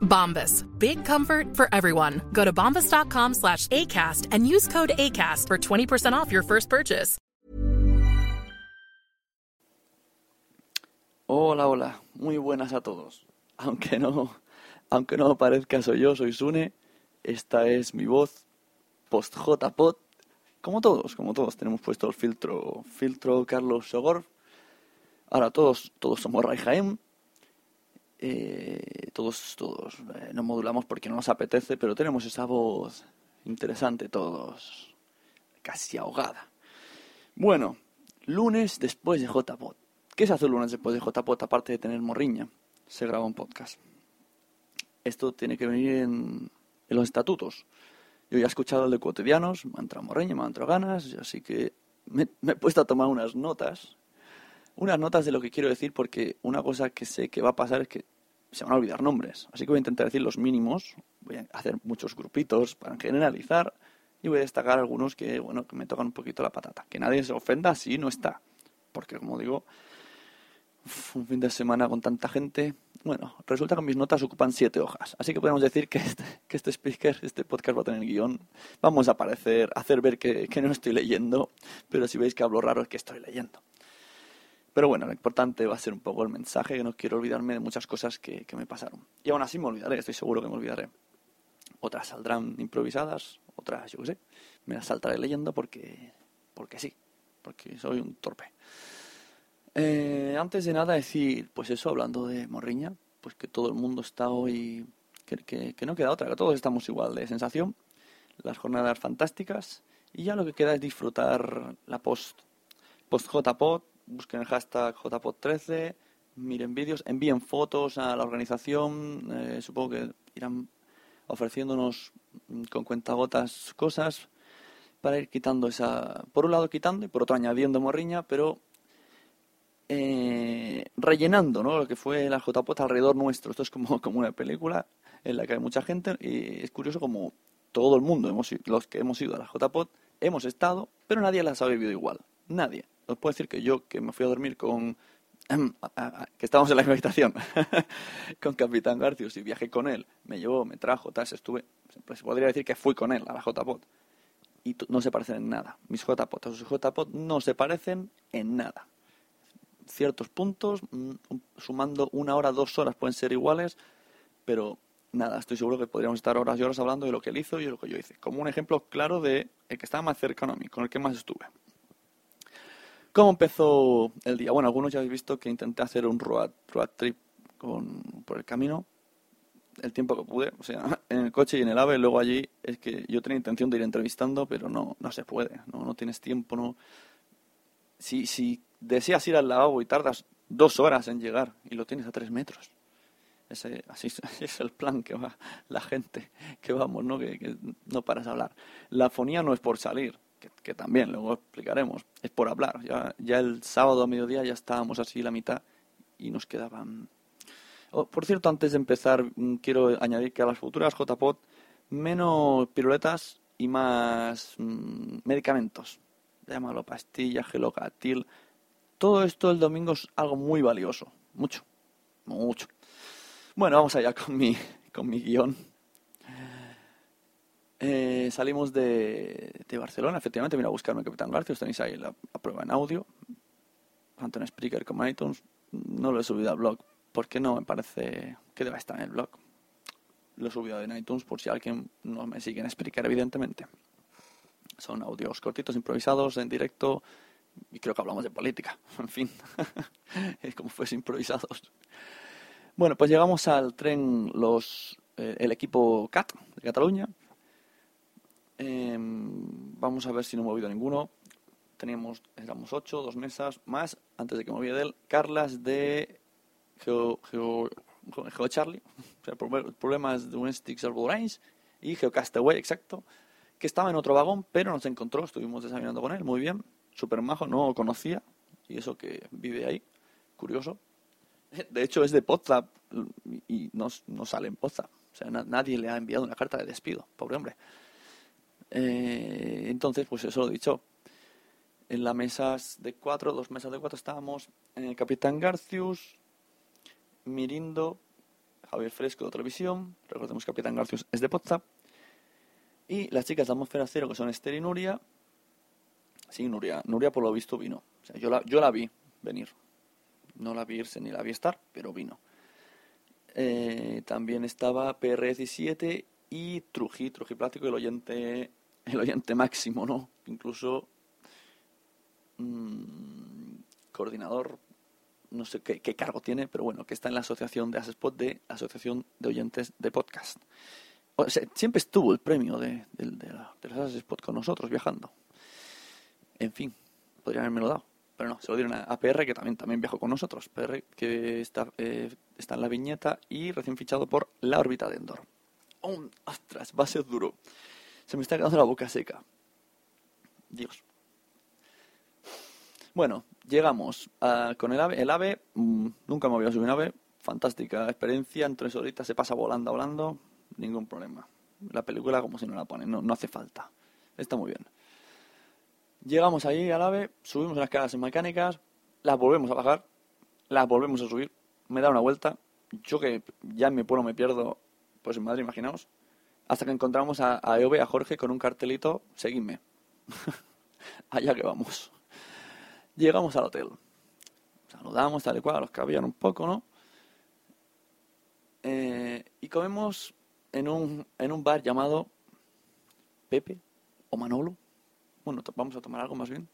Bombas. Big comfort for everyone. Go to bombas.com slash ACAST and use code ACAST for 20% off your first purchase. Hola, hola, muy buenas a todos. Aunque no, aunque no parezca, soy yo, soy Sune. Esta es mi voz post JPod. Como todos, como todos, tenemos puesto el filtro, filtro Carlos Sogor. Ahora todos, todos somos Rai Jaén. Eh, todos, todos eh, nos modulamos porque no nos apetece, pero tenemos esa voz interesante todos, casi ahogada. Bueno, lunes después de JPod. ¿Qué se hace el lunes después de JPod aparte de tener morriña? Se graba un podcast. Esto tiene que venir en, en los estatutos. Yo ya he escuchado el de cotidianos, me ha entrado morriña, me han entrado ganas, así que me he puesto a tomar unas notas. Unas notas de lo que quiero decir porque una cosa que sé que va a pasar es que se van a olvidar nombres. Así que voy a intentar decir los mínimos, voy a hacer muchos grupitos para generalizar y voy a destacar algunos que, bueno, que me tocan un poquito la patata. Que nadie se ofenda si no está. Porque, como digo, un fin de semana con tanta gente. Bueno, resulta que mis notas ocupan siete hojas. Así que podemos decir que este, que este speaker, este podcast va a tener guion. Vamos a parecer, hacer ver que, que no estoy leyendo. Pero si veis que hablo raro es que estoy leyendo. Pero bueno, lo importante va a ser un poco el mensaje, que no quiero olvidarme de muchas cosas que, que me pasaron. Y aún así me olvidaré, estoy seguro que me olvidaré. Otras saldrán improvisadas, otras, yo qué sé, me las saltaré leyendo porque, porque sí, porque soy un torpe. Eh, antes de nada decir, pues eso, hablando de Morriña, pues que todo el mundo está hoy, que, que, que no queda otra, que todos estamos igual de sensación, las jornadas fantásticas, y ya lo que queda es disfrutar la post, post JPod, busquen el hashtag JPod13, miren vídeos, envíen fotos a la organización, eh, supongo que irán ofreciéndonos mm, con cuentagotas cosas para ir quitando esa, por un lado quitando y por otro añadiendo morriña, pero eh, rellenando ¿no? lo que fue la JPOT alrededor nuestro. Esto es como, como una película en la que hay mucha gente y es curioso como todo el mundo, hemos, los que hemos ido a la JPOT, hemos estado, pero nadie las ha vivido igual. Nadie. Os puedo decir que yo, que me fui a dormir con... que estábamos en la misma habitación con Capitán Garcius y viajé con él, me llevó, me trajo, tal, estuve, pues se podría decir que fui con él a la JPOT y no se parecen en nada. Mis JPOT sus JPOT no se parecen en nada. Ciertos puntos, mm, sumando una hora, dos horas pueden ser iguales, pero nada, estoy seguro que podríamos estar horas y horas hablando de lo que él hizo y de lo que yo hice. Como un ejemplo claro de el que estaba más cercano a mí, con el que más estuve. ¿Cómo empezó el día? Bueno, algunos ya habéis visto que intenté hacer un road, road trip con, por el camino el tiempo que pude, o sea, en el coche y en el AVE, luego allí es que yo tenía intención de ir entrevistando, pero no, no se puede, no, no tienes tiempo, no. Si, si deseas ir al lavabo y tardas dos horas en llegar y lo tienes a tres metros, ese, así, es el plan que va la gente, que vamos, ¿no? Que, no paras de hablar. La fonía no es por salir, que, también, luego explicaremos, es por hablar. Ya, ya el sábado a mediodía ya estábamos así la mitad y nos quedaban Oh, por cierto, antes de empezar, quiero añadir que a las futuras JPOT, menos piruletas y más mmm, medicamentos. Llámalo pastillas, gelocatil. Todo esto el domingo es algo muy valioso. Mucho. Mucho. Bueno, vamos allá con mi, con mi guion. Eh, salimos de, Barcelona, efectivamente, mira a buscarme Capitán García, os tenéis ahí la, prueba en audio, tanto en Spreaker como en iTunes. No lo he subido al blog porque no me parece que deba estar en el blog. Lo he subido en iTunes por si alguien no me sigue en explicar, evidentemente. Son audios cortitos, improvisados, en directo, y creo que hablamos de política, en fin, es como fuese improvisados. Bueno, pues llegamos al tren los eh, el equipo CAT de Cataluña. Em, vamos a ver si no he movido ninguno. Teníamos, éramos ocho, dos mesas más, antes de que olvide de él, Carlas de Geo, Geo, Geo Charlie, o sea, problemas de Sticks Range y Geocastaway, exacto, que estaba en otro vagón, pero nos encontró, estuvimos desayunando con él, muy bien, súper majo, no conocía, y eso que vive ahí, curioso. De hecho, es de Potsdam y no, no sale en Potsdam. O sea, nadie le ha enviado una carta de despido, pobre hombre. Eh, entonces, pues eso lo dicho. En las mesas de cuatro, dos mesas de cuatro, estábamos eh, Capitán Garcius, Mirindo, Javier Fresco de Televisión, recordemos que Capitán Garcius es de Potsdam, y las chicas de Atmósfera Cero, que son Esther y Nuria. Sí, Nuria. Nuria por lo visto vino. Yo la, yo la vi venir. No la vi irse ni la vi estar, pero vino. Eh, también estaba PR17 y Truji, Truji Plástico, el oyente, el oyente máximo, ¿no? Incluso mmm, coordinador, no sé qué, cargo tiene, pero bueno, que está en la asociación de Asespot, de Asociación de Oyentes de Podcast. Siempre estuvo el premio de, de, de, con nosotros viajando. En fin, podrían haberme lo dado. Pero no, se lo dieron a, PR, que también, también viajó con nosotros. PR, que está, eh, está en la viñeta y recién fichado por la órbita de Endor. ¡Oh, ¡Ostras! Va a ser duro. Se me está quedando la boca seca. Dios. Bueno, llegamos con el AVE. El AVE, mmm, nunca me había subido un AVE. Fantástica experiencia. En tres se pasa volando, volando. Ningún problema. La película como si no la ponen. No, no hace falta. Está muy bien. Llegamos ahí al AVE, subimos las escaleras mecánicas, las volvemos a bajar, las volvemos a subir, me da una vuelta. Yo que ya en mi pueblo me pierdo, pues en Madrid, imaginaos. Hasta que encontramos a, a a Jorge, con un cartelito, seguidme. Allá que vamos. Llegamos al hotel. Saludamos tal y cual, los que habían un poco, ¿no? Eh, y comemos en un, en un bar llamado Pepe o Manolo, bueno, vamos a tomar algo más bien.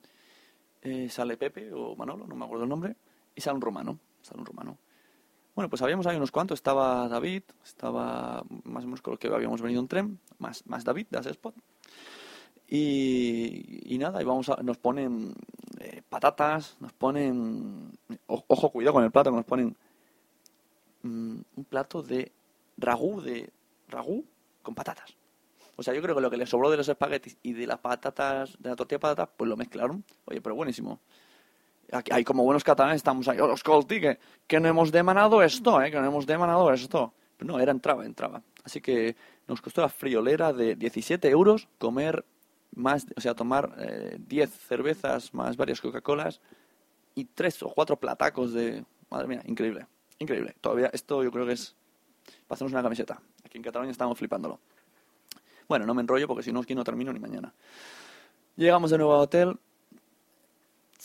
Eh, sale Pepe o Manolo, no me acuerdo el nombre, y sale un romano, sale un romano. Bueno, pues habíamos ahí unos cuantos, estaba David, estaba más o menos con lo que habíamos venido en tren, más, más David de Spot. Y, y nada, y vamos a, nos ponen eh, patatas, nos ponen, ojo, cuidado con el plato, nos ponen mm, un plato de ragú, de ragú con patatas. O sea, yo creo que lo que le sobró de los espaguetis y de las patatas, de la tortilla de patatas, pues lo mezclaron. Oye, pero buenísimo. Hay como buenos catalanes, estamos ahí, escolti, que, que no hemos demandado esto, ¿eh? que no hemos demandado esto. Pero no, era entraba, entraba. Así que nos costó la friolera de 17 euros comer más, o sea, tomar eh, 10 cervezas más varias Coca-Colas y tres o cuatro platacos de... Madre mía, increíble, increíble. Todavía esto yo creo que es... Hacernos una camiseta. Aquí en Cataluña estamos flipándolo. Bueno, no me enrollo porque si no, aquí no termino ni mañana. Llegamos de nuevo al hotel.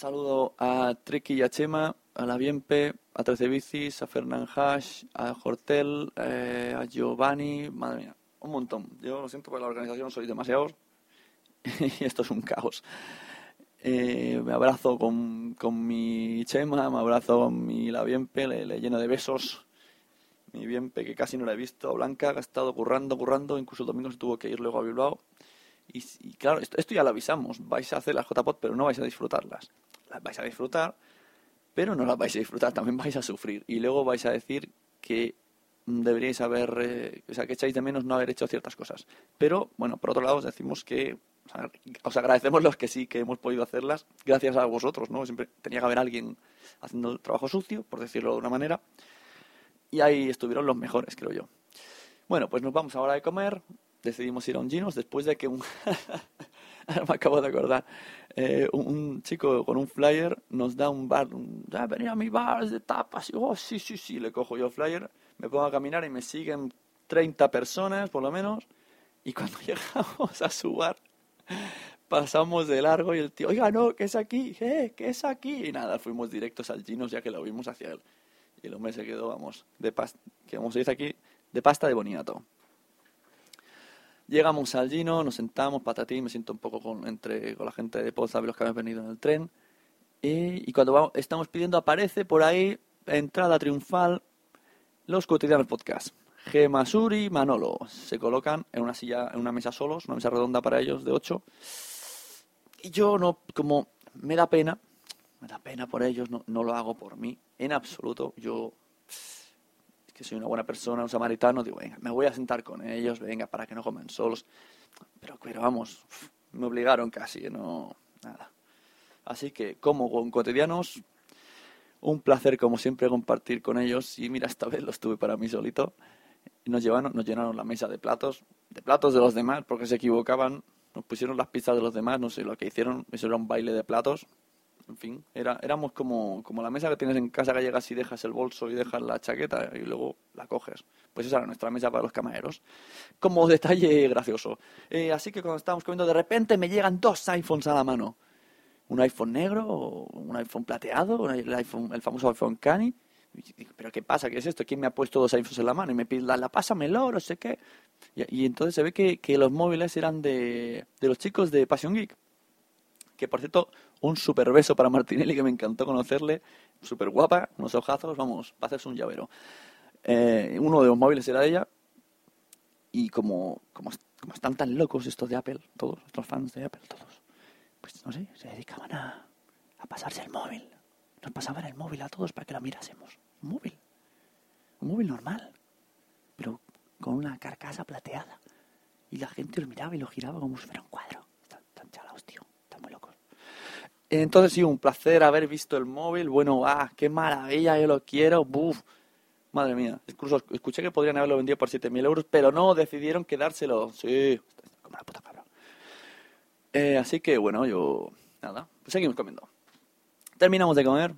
Saludo a Tricky y a Chema, a la Bienpe, a Trece Bicis, a Fernán Hash, a Hortel, eh, a Giovanni. Madre mía, un montón. Yo lo siento por la organización, soy demasiados y esto es un caos. Eh, me abrazo con, con, mi Chema, me abrazo con mi La Bienpe, le, le lleno de besos mi bien que casi no la he visto. Blanca ha estado currando, currando, incluso el domingo se tuvo que ir luego a Bilbao. Y, claro, esto, ya lo avisamos, vais a hacer las JPOT, pero no vais a disfrutarlas. Las vais a disfrutar, pero no las vais a disfrutar, también vais a sufrir. Y luego vais a decir que deberíais haber, eh, o sea, que echáis de menos no haber hecho ciertas cosas. Pero, bueno, por otro lado os decimos que os agradecemos los que sí que hemos podido hacerlas, gracias a vosotros, ¿no? Siempre tenía que haber alguien haciendo el trabajo sucio, por decirlo de una manera. Y ahí estuvieron los mejores, creo yo. Bueno, pues nos vamos ahora de comer. Decidimos ir a un Ginos después de que un... me acabo de acordar. Eh, un, chico con un flyer nos da un bar. Un, ah, venía a mi bar de tapas. Y, oh, sí, sí, sí. Le cojo yo el flyer. Me pongo a caminar y me siguen 30 personas, por lo menos. Y cuando llegamos a su bar, pasamos de largo y el tío, oiga, no, ¿qué es aquí? ¿Eh? ¿Qué es aquí? Y nada, fuimos directos al Ginos ya que lo vimos hacia él. Y el hombre se quedó, vamos, de pasta, que vamos a decir aquí, de pasta de boniato. Llegamos al Gino, nos sentamos, patatín, me siento un poco con, entre, con la gente de Poza, los que habían venido en el tren. Y, cuando vamos, estamos pidiendo, aparece por ahí, entrada triunfal, los cotidianos podcast. Gemasuri y Manolo se colocan en una silla, en una mesa solos, una mesa redonda para ellos de ocho. Y yo no, como me da pena, me da pena por ellos, no, no lo hago por mí, en absoluto. Yo, soy una buena persona, un samaritano, digo, venga, me voy a sentar con ellos, venga, para que no comen solos. Pero, pero vamos, me obligaron casi, no, nada. Así que, como con cotidianos, un placer como siempre compartir con ellos y mira, esta vez lo estuve para mí solito. Nos, llevaron, nos llenaron la mesa de platos, de platos de los demás, porque se equivocaban, nos pusieron las pizzas de los demás, no sé lo que hicieron, eso era un baile de platos. En fin, era, éramos como, como la mesa que tienes en casa que llegas y dejas el bolso y dejas la chaqueta y luego la coges. Pues esa era nuestra mesa para los camareros. Como detalle gracioso. Eh, así que cuando estábamos comiendo, de repente me llegan dos iPhones a la mano. Un iPhone negro, un iPhone plateado, el, iPhone, el famoso iPhone Cani. ¿pero qué pasa? ¿Qué es esto? ¿Quién me ha puesto dos iPhones en la mano? Y me pide, la, la pásamelo, no sé qué. Y, y, entonces se ve que, que los móviles eran de, de, los chicos de Passion Geek. Que por cierto, un super beso para Martinelli, que me encantó conocerle. Súper guapa, unos ojazos, vamos, para hacerse un llavero. Eh, uno de los móviles era ella. Y como, como, como están tan locos estos de Apple, todos, estos fans de Apple, todos, pues no sé, se dedicaban a, a pasarse el móvil nos pasaban el móvil a todos para que lo mirásemos. Un móvil. Un móvil normal. Pero con una carcasa plateada. Y la gente lo miraba y lo giraba como si fuera un cuadro. Están, están chalados, tío. Están muy locos. Entonces sí, un placer haber visto el móvil. Bueno, ah, qué maravilla, yo lo quiero. Buf. Madre mía. Incluso escuché que podrían haberlo vendido por 7.000 euros, pero no, decidieron quedárselo. Sí, como la puta cabra. Eh, así que bueno, yo... Nada, seguimos comiendo. Terminamos de comer,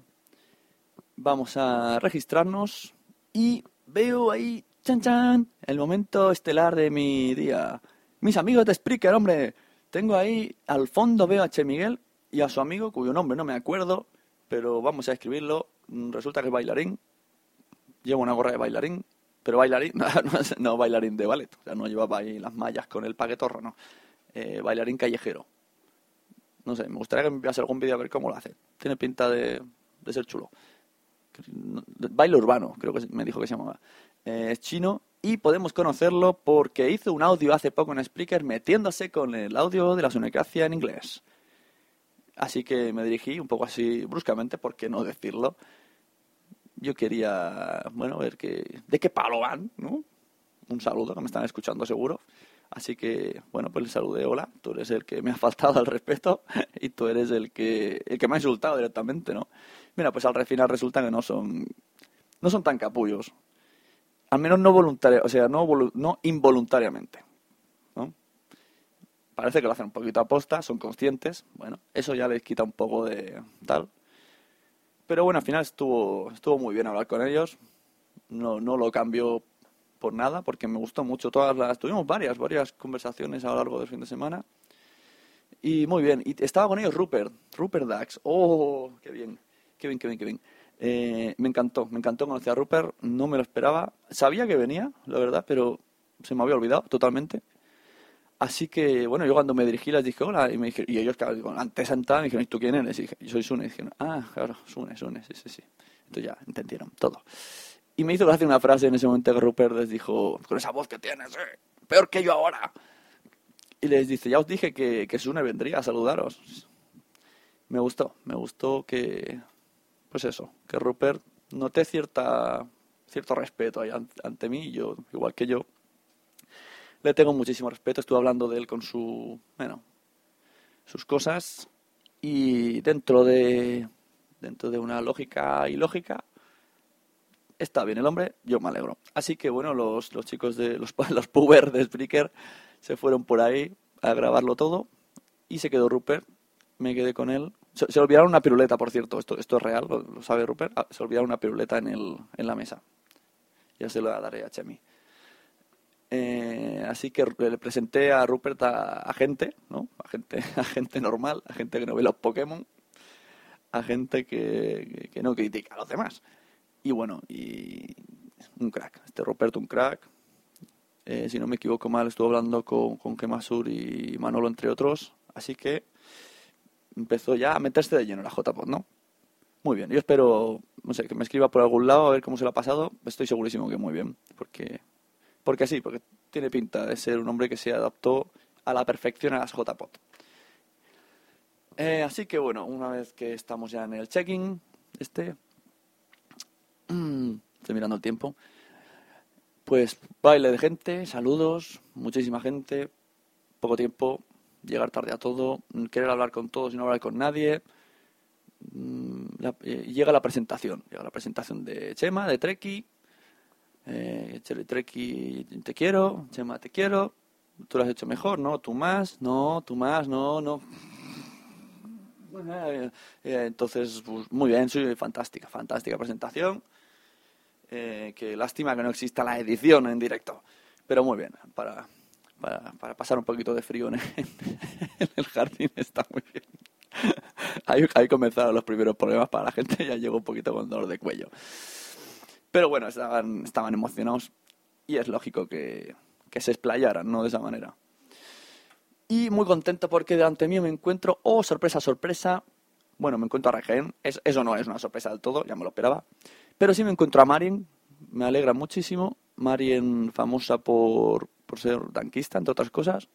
vamos a registrarnos y veo ahí, chan chan, el momento estelar de mi día. Mis amigos de Spreaker, hombre, tengo ahí al fondo veo a Che Miguel y a su amigo, cuyo nombre no me acuerdo, pero vamos a escribirlo. Resulta que es bailarín, lleva una gorra de bailarín, pero bailarín, no, no bailarín de ballet, o sea, no llevaba ahí las mallas con el paquetorro, no. Eh, bailarín callejero. No sé, me gustaría que me enviase algún vídeo a ver cómo lo hace. Tiene pinta de, de ser chulo. Baile urbano, creo que me dijo que se llamaba. Eh, es chino y podemos conocerlo porque hizo un audio hace poco en Spreaker metiéndose con el audio de la sonocracia en inglés. Así que me dirigí un poco así bruscamente, ¿por qué no decirlo? Yo quería, bueno, ver que, de qué palo van, ¿no? Un saludo, que me están escuchando seguro. Así que, bueno, pues le saludé, hola, tú eres el que me ha faltado al respeto y tú eres el que, el que me ha insultado directamente, ¿no? Mira, pues al final resulta que no son, no son tan capullos. Al menos no voluntariamente, o sea, no, no involuntariamente. Parece que lo hacen un poquito a posta, son conscientes, bueno, eso ya les quita un poco de tal. Pero bueno, al final estuvo, estuvo muy bien hablar con ellos, no, no lo cambio por nada, porque me gustó mucho. Todas las, tuvimos varias, varias conversaciones a lo largo del fin de semana. Y muy bien. Y estaba con ellos Rupert, Rupert Dax. Oh, qué bien, qué bien, qué bien, qué bien. Eh, me encantó, me encantó conocer a Rupert, no me lo esperaba. Sabía que venía, la verdad, pero se me había olvidado totalmente. Así que, bueno, yo cuando me dirigí les dije hola y, me dije, y ellos, claro, antes sentaban me dijeron, ¿y tú quién eres? Y dije, yo soy Sune. Y dijeron, ah, claro, Sune, Sune, sí, sí, sí. Entonces ya entendieron todo. Y me hizo gracia una frase en ese momento que Rupert les dijo, con esa voz que tienes, eh, peor que yo ahora. Y les dice, ya os dije que, que Sune vendría a saludaros. Me gustó, me gustó que, pues eso, que Rupert noté cierta, cierto respeto ahí ante mí, yo, igual que yo, le tengo muchísimo respeto, estuve hablando de él con su, bueno, sus cosas y dentro de, dentro de una lógica ilógica, está bien el hombre, yo me alegro. Así que bueno, los, los chicos de los, los puber de Spreaker se fueron por ahí a grabarlo todo y se quedó Rupert, me quedé con él. Se, olvidaron una piruleta, por cierto, esto, esto es real, lo, lo sabe Rupert, ah, se olvidaron una piruleta en, el, en la mesa. Ya se lo daré a Chemi. Eh, así que le presenté a Rupert a, a, gente, ¿no? A gente, a gente normal, a gente que no ve los Pokémon, a gente que, que, que no critica a los demás. Y bueno, y un crack. Este Roberto, un crack. Eh, si no me equivoco mal, estuve hablando con, con Kemasur y Manolo, entre otros. Así que empezó ya a meterse de lleno la JPod, ¿no? Muy bien, yo espero, no sé, que me escriba por algún lado a ver cómo se lo ha pasado. Estoy segurísimo que muy bien, porque, porque sí, porque tiene pinta de ser un hombre que se adaptó a la perfección a las JPod. Eh, así que bueno, una vez que estamos ya en el check-in, este, estoy mirando el tiempo, pues baile de gente, saludos, muchísima gente, poco tiempo, llegar tarde a todo, querer hablar con todos y no hablar con nadie. Mm, eh, llega la presentación, llega la presentación de Chema, de Treki. Eh, Treki, te quiero, Chema, te quiero. Tú lo has hecho mejor, ¿no? Tú más, no, tú más, no, no. Eh, eh, entonces, pues, muy bien, fantástica, fantástica presentación. que lástima que no exista la edición en directo. Pero muy bien, para, para, pasar un poquito de frío en, el jardín está muy bien. Ahí, ahí, comenzaron los primeros problemas para la gente, ya llegó un poquito con dolor de cuello. Pero bueno, estaban, estaban emocionados. Y es lógico que, que se explayaran, ¿no? De esa manera. Y muy contento porque delante mío me encuentro, oh, sorpresa, sorpresa, bueno, me encuentro a Regen, eso no es una sorpresa del todo, ya me lo esperaba, pero sí me encuentro a Marien, me alegra muchísimo, Marien famosa por, por ser tanquista, entre otras cosas,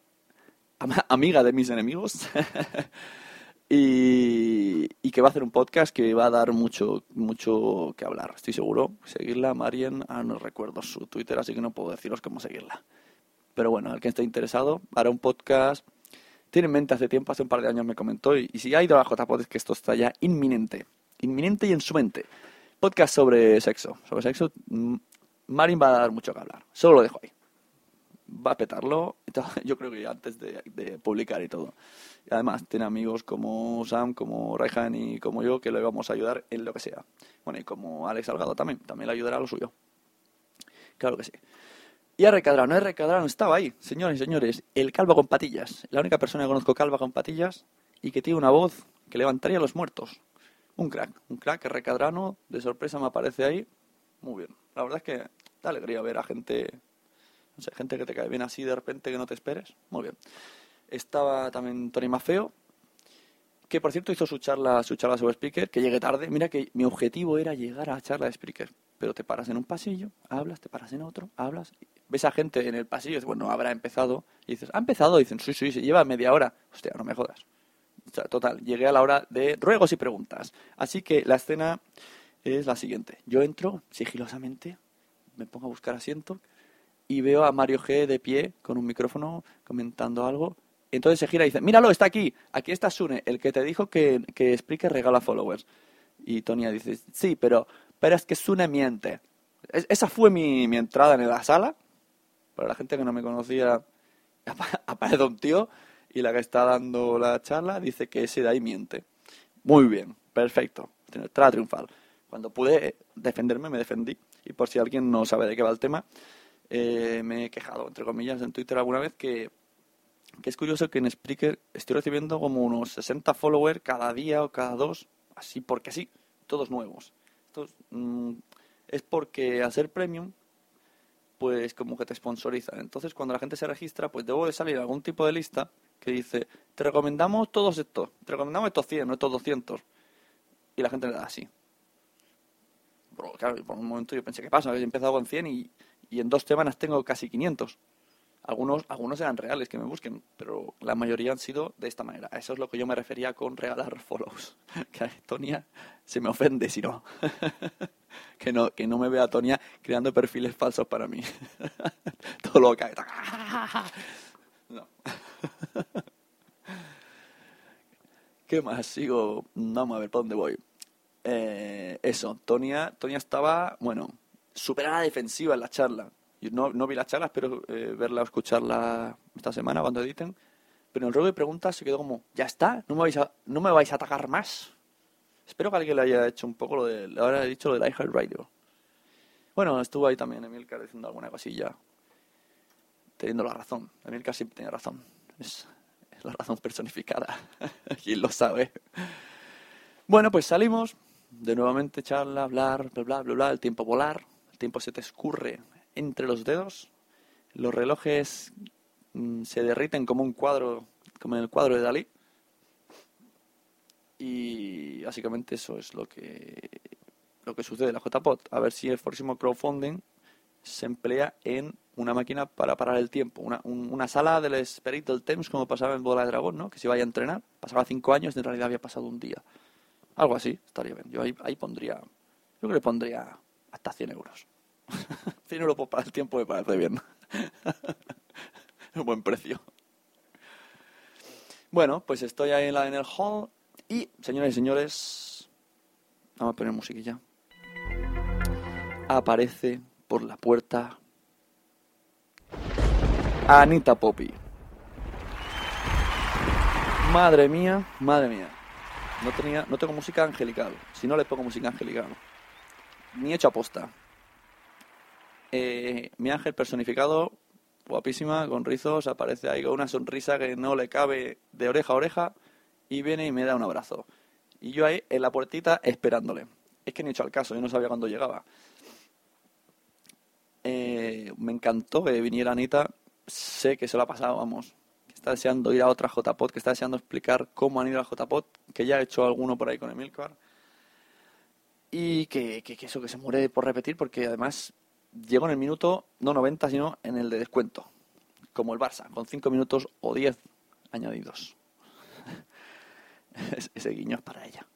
amiga de mis enemigos, y, y, que va a hacer un podcast que va a dar mucho, mucho que hablar, estoy seguro. Seguirla, Marien, ah, no recuerdo su Twitter, así que no puedo deciros cómo seguirla. Pero bueno, el que esté interesado, hará un podcast. Tiene en mente hace tiempo, hace un par de años me comentó, y, si ha ido a JPod es que esto está ya inminente. Inminente y en su mente. Podcast sobre sexo. Sobre sexo, mm, Marin va a dar mucho que hablar. Solo lo dejo ahí. Va a petarlo, yo creo que antes de, publicar y todo. Y además tiene amigos como Sam, como Raihan y como yo que le vamos a ayudar en lo que sea. Bueno, y como Alex Salgado también, también le ayudará a lo suyo. Claro que sí. Y a Recadrano, es Recadrano, estaba ahí, señores y señores, el calvo con patillas, la única persona que conozco calva con patillas y que tiene una voz que levantaría a los muertos. Un crack, un crack, Recadrano, de sorpresa me aparece ahí, muy bien. La verdad es que da alegría ver a gente, sé, gente que te cae bien así de repente que no te esperes, muy bien. Estaba también Tony Mafeo, que por cierto hizo su charla, su charla sobre Speaker, que llegué tarde. Mira que mi objetivo era llegar a la charla de Speaker, pero te paras en un pasillo, hablas, te paras en otro, hablas, ves a gente en el pasillo dices, bueno, habrá empezado. Y dices, ¿ha empezado? Y dicen, sí, sí, se lleva media hora. Hostia, no me jodas. total, llegué a la hora de ruegos y preguntas. Así que la escena es la siguiente. Yo entro sigilosamente, me pongo a buscar asiento y veo a Mario G de pie con un micrófono comentando algo. Entonces se gira y dice, míralo, está aquí, aquí está Sune, el que te dijo que, que Spreaker regala followers. Y Tonia dice, sí, pero, pero es que Sune miente. esa fue mi, mi entrada en la sala para la gente que no me conocía, aparece un tío y la que está dando la charla dice que ese de ahí miente. Muy bien, perfecto. Entrada triunfal. Cuando pude defenderme, me defendí. Y por si alguien no sabe de qué va el tema, eh, me he quejado, entre comillas, en Twitter alguna vez que, que es curioso que en Spreaker estoy recibiendo como unos 60 followers cada día o cada dos, así porque sí, todos nuevos. Esto mm, es porque al ser premium pues como que te sponsorizan. Entonces, cuando la gente se registra, pues debo de salir algún tipo de lista que dice, te recomendamos todos estos, te recomendamos estos 100, no estos 200. Y la gente le da así. Pero, claro, por un momento yo pensé, ¿qué pasa? He empezado con 100 y, y en dos semanas tengo casi 500. Algunos, algunos eran reales que me busquen, pero la mayoría han sido de esta manera. Eso es lo que yo me refería con regalar follows. Que a Tonia se me ofende si no. que no, que no me vea Tonia creando perfiles falsos para mí. Todo lo cae. no. ¿Qué más? Sigo. Vamos a ver por dónde voy. Eh, eso, Tonia, Tonia estaba, bueno, súper a la defensiva en la charla. Yo no, no vi las charlas, pero eh, verla o escucharla esta semana cuando editen. Pero en el ruego de preguntas se quedó como, ya está, no me vais a, no me vais a atacar más. Espero que alguien le haya hecho un poco lo de, le habrá dicho lo del Radio. Bueno, estuvo ahí también Emilcar diciendo alguna cosilla, teniendo la razón. Emilcar siempre tiene razón. Es, la razón personificada. ¿Quién lo sabe? Bueno, pues salimos. De nuevamente charla, hablar, bla, bla, bla, bla. El tiempo volar. Tiempo se te escurre entre los dedos. los relojes mm, se derriten como un cuadro, como en el cuadro de Dalí. Y básicamente eso es lo que lo que sucede en la JPOT. A ver si el próximo crowdfunding se emplea en una máquina para parar el tiempo, una, sala del Spirit del Thames como pasaba en Bola de Dragón, ¿no? Que se vaya a entrenar, pasaba cinco años y en realidad había pasado un día. Algo así, estaría bien. Yo ahí, ahí pondría, yo creo que le pondría hasta 100 euros. 100 euros por parar el tiempo me parece bien. un buen precio. Bueno, pues estoy ahí en, la, en el hall y, señores y señores, vamos a poner musiquilla. Aparece por la puerta Anita Poppy. Madre mía, madre mía. No, tenía, no tengo música angelical. Si no le pongo música angelical. Ni hecho aposta. Eh, mi ángel personificado, guapísima, con rizos, aparece ahí con una sonrisa que no le cabe de oreja a oreja y viene y me da un abrazo. Y yo ahí en la puertita esperándole. Es que ni he hecho al caso, yo no sabía cuándo llegaba. Eh, me encantó que viniera Anita. Sé que se lo ha pasado, vamos. Que está deseando ir a otra JPod, que está deseando explicar cómo han ido a JPod, que ya ha hecho alguno por ahí con Emilcar. Y que, que, que eso, que se muere por repetir, porque además llegó en el minuto, no 90, sino en el de descuento. Como el Barça, con 5 minutos o 10 añadidos. Ese guiño es para ella.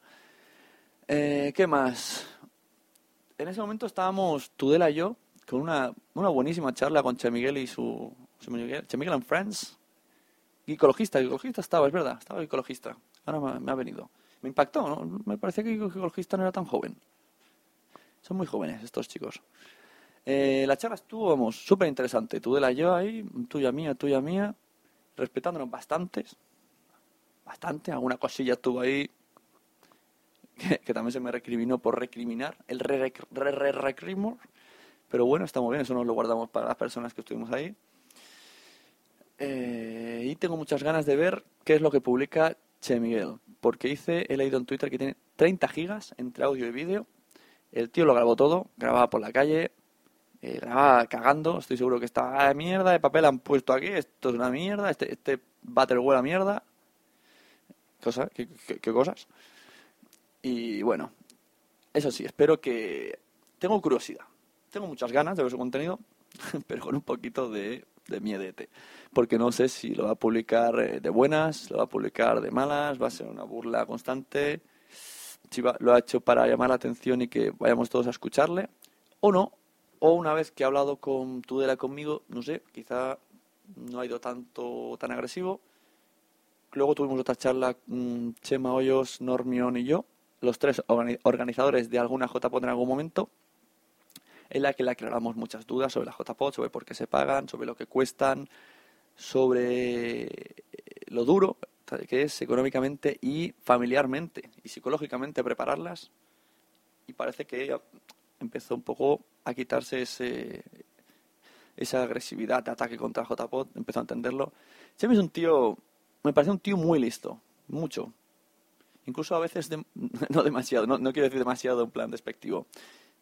Eh, ¿Qué más? En ese momento estábamos Tudela y yo con una, una buenísima charla con Che Miguel y su, su Che Miguel and Friends. Ecologista, ecologista estaba, es verdad, estaba ecologista. Ahora me, ha venido. Me impactó, ¿no? Me parecía que ecologista no era tan joven. Son muy jóvenes estos chicos. Eh, la charla estuvo, vamos, súper interesante. Tú de la yo ahí, tuya mía, tuya mía, respetándonos bastantes. Bastante, alguna cosilla estuvo ahí que, también se me recriminó por recriminar. El re, re, re, recrimor. Pero bueno, está muy bien, eso nos lo guardamos para las personas que estuvimos ahí. Eh, y tengo muchas ganas de ver qué es lo que publica Che Miguel. Porque hice, he leído en Twitter que tiene 30 gigas entre audio y vídeo. El tío lo grabó todo, grababa por la calle, eh, grababa cagando. Estoy seguro que esta ah, mierda de papel han puesto aquí, esto es una mierda, este, este battle huele mierda. Cosa, ¿Qué, qué cosas? Y bueno, eso sí, espero que... Tengo curiosidad tengo muchas ganas de ver su contenido, pero con un poquito de, de miedete. Porque no sé si lo va a publicar eh, de buenas, lo va a publicar de malas, va a ser una burla constante, si lo ha hecho para llamar la atención y que vayamos todos a escucharle, o no, o una vez que ha hablado con Tudela conmigo, no sé, quizá no ha ido tanto tan agresivo. Luego tuvimos otra charla, mm, Chema Hoyos, Normión y yo, los tres organizadores de alguna JPOT en algún momento, en la que le aclaramos muchas dudas sobre la JPOT, sobre por qué se pagan, sobre lo que cuestan, sobre lo duro que es económicamente y familiarmente y psicológicamente prepararlas. Y parece que empezó un poco a quitarse ese, esa agresividad de ataque contra JPOT, empezó a entenderlo. Chemi es un tío, me parece un tío muy listo, mucho. Incluso a veces, no demasiado, no, no quiero decir demasiado en plan despectivo,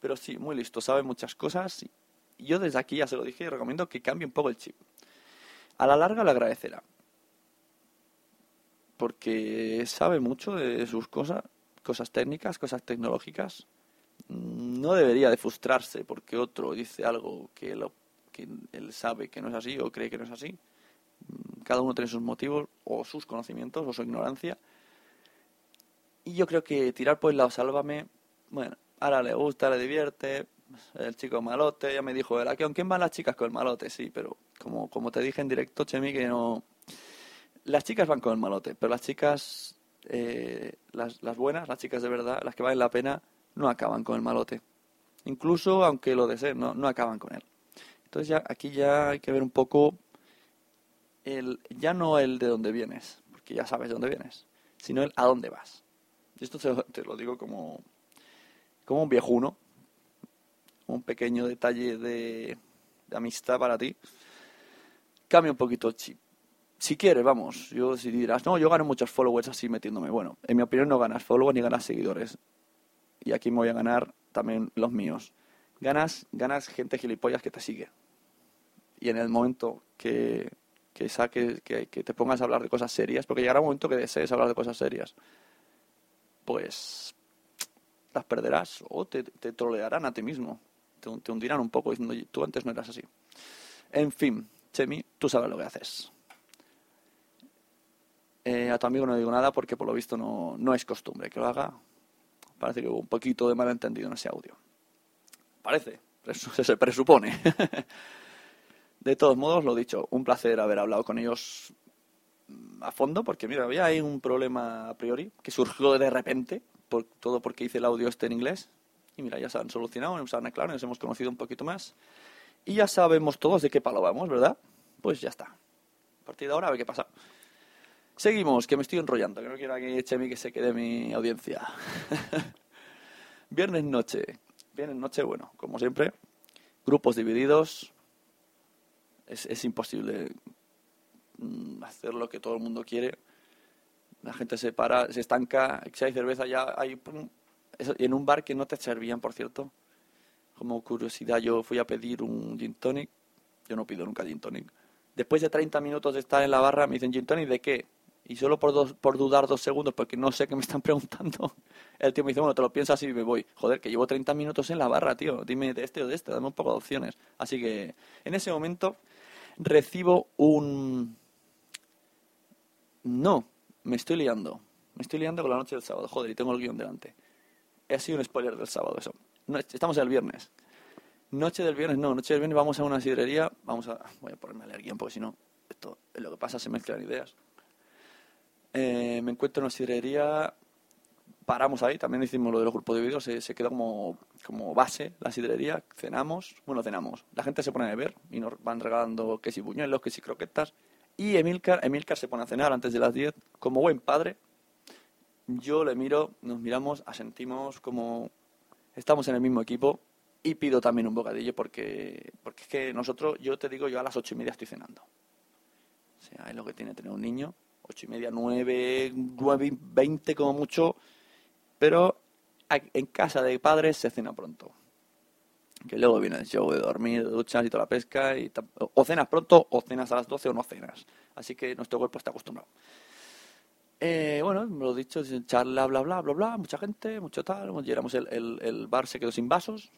pero sí, muy listo, sabe muchas cosas. Y yo desde aquí ya se lo dije y recomiendo que cambie un poco el chip. A la larga le agradecerá. Porque sabe mucho de sus cosas, cosas técnicas, cosas tecnológicas. No debería de frustrarse porque otro dice algo que, lo, que él sabe que no es así o cree que no es así. Cada uno tiene sus motivos o sus conocimientos o su ignorancia. Y yo creo que tirar por el lado sálvame, bueno, ahora le gusta, le divierte, el chico malote, ya me dijo, ¿con quién van las chicas con el malote? Sí, pero como, como te dije en directo, Chemi, que no... Las chicas van con el malote, pero las chicas, eh, las, las buenas, las chicas de verdad, las que valen la pena, no acaban con el malote. Incluso aunque lo deseen, no, no acaban con él. Entonces ya aquí ya hay que ver un poco el, ya no el de dónde vienes, porque ya sabes de dónde vienes, sino el a dónde vas. Y esto te lo digo como, como un viejuno, un pequeño detalle de, amistad para ti, cambia un poquito. Si quieres, vamos, yo si dirás, no, yo gano muchos followers así metiéndome. Bueno, en mi opinión no ganas followers ni ganas seguidores. Y aquí me voy a ganar también los míos. Ganas, ganas gente gilipollas que te sigue. y en el momento que, que, saque, que, que te pongas a hablar de cosas serias, porque llegará un momento que desees hablar de cosas serias, pues las perderás o te, te trolearán a ti mismo, te, te hundirán un poco diciendo, tú antes no eras así. En fin, Chemi, tú sabes lo que haces. Eh, a tu amigo no digo nada porque por lo visto no, no es costumbre que lo haga. Parece que hubo un poquito de malentendido en ese audio. Parece, se presupone. de todos modos, lo dicho, un placer haber hablado con ellos mm, a fondo porque mira, había ahí un problema a priori que surgió de repente, por, todo porque hice el audio este en inglés. Y mira, ya se han solucionado, nos han aclarado, nos hemos conocido un poquito más. Y ya sabemos todos de qué palo vamos, ¿verdad? Pues ya está. A partir de ahora a ver qué pasa. Seguimos, que me estoy enrollando, que no quiero que Chemi que se quede mi audiencia. Viernes noche. Viernes noche, bueno, como siempre, grupos divididos. Es, es imposible mm, hacer lo que todo el mundo quiere. La gente se para, se estanca, si hay cerveza ya hay... pum, eso- y en un bar que no te servían, por cierto. Como curiosidad, yo fui a pedir un gin tonic. Yo no pido nunca gin tonic. Después de 30 minutos de estar en la barra, me dicen gin tonic de qué. Y solo por, dos, por dudar dos segundos, porque no sé qué me están preguntando, el tío me dice, bueno, te lo piensas y me voy. Joder, que llevo 30 minutos en la barra, tío. Dime de este o de este, dame un poco de opciones. Así que en ese momento recibo un... No, me estoy liando. Me estoy liando con la noche del sábado. Joder, y tengo el guion delante. Ha sido un spoiler del sábado eso. No, estamos el viernes. Noche del viernes, no, noche del viernes vamos a una sidrería. Vamos a. Voy a ponerme a leer guion porque si no, esto es lo que pasa, se mezclan ideas. Eh, me encuentro en una sidrería. Paramos ahí, también hicimos lo de los grupos divididos, se, se quedó como, como base la sidrería, cenamos, bueno, cenamos. La gente se pone a beber y nos van regalando que si buñuelos, que si croquetas. Y Emilcar, Emilcar se pone a cenar antes de las 10, como buen padre. Yo le miro, nos miramos, asentimos como estamos en el mismo equipo y pido también un bocadillo porque, porque es que nosotros, yo te digo, yo a las ocho y media estoy cenando. O sea, es lo que tiene tener un niño. Ocho y media, nueve, nueve veinte como mucho. Pero en casa de padres se cena pronto. Que luego viene el show de dormir, duchas y toda la pesca. Y o cenas pronto o cenas a las 12 o no cenas. Así que nuestro cuerpo está acostumbrado. Eh, bueno, lo dicho, charla, bla, bla, bla, bla, mucha gente, mucho tal. Llegamos el, el, el bar se quedó sin vasos.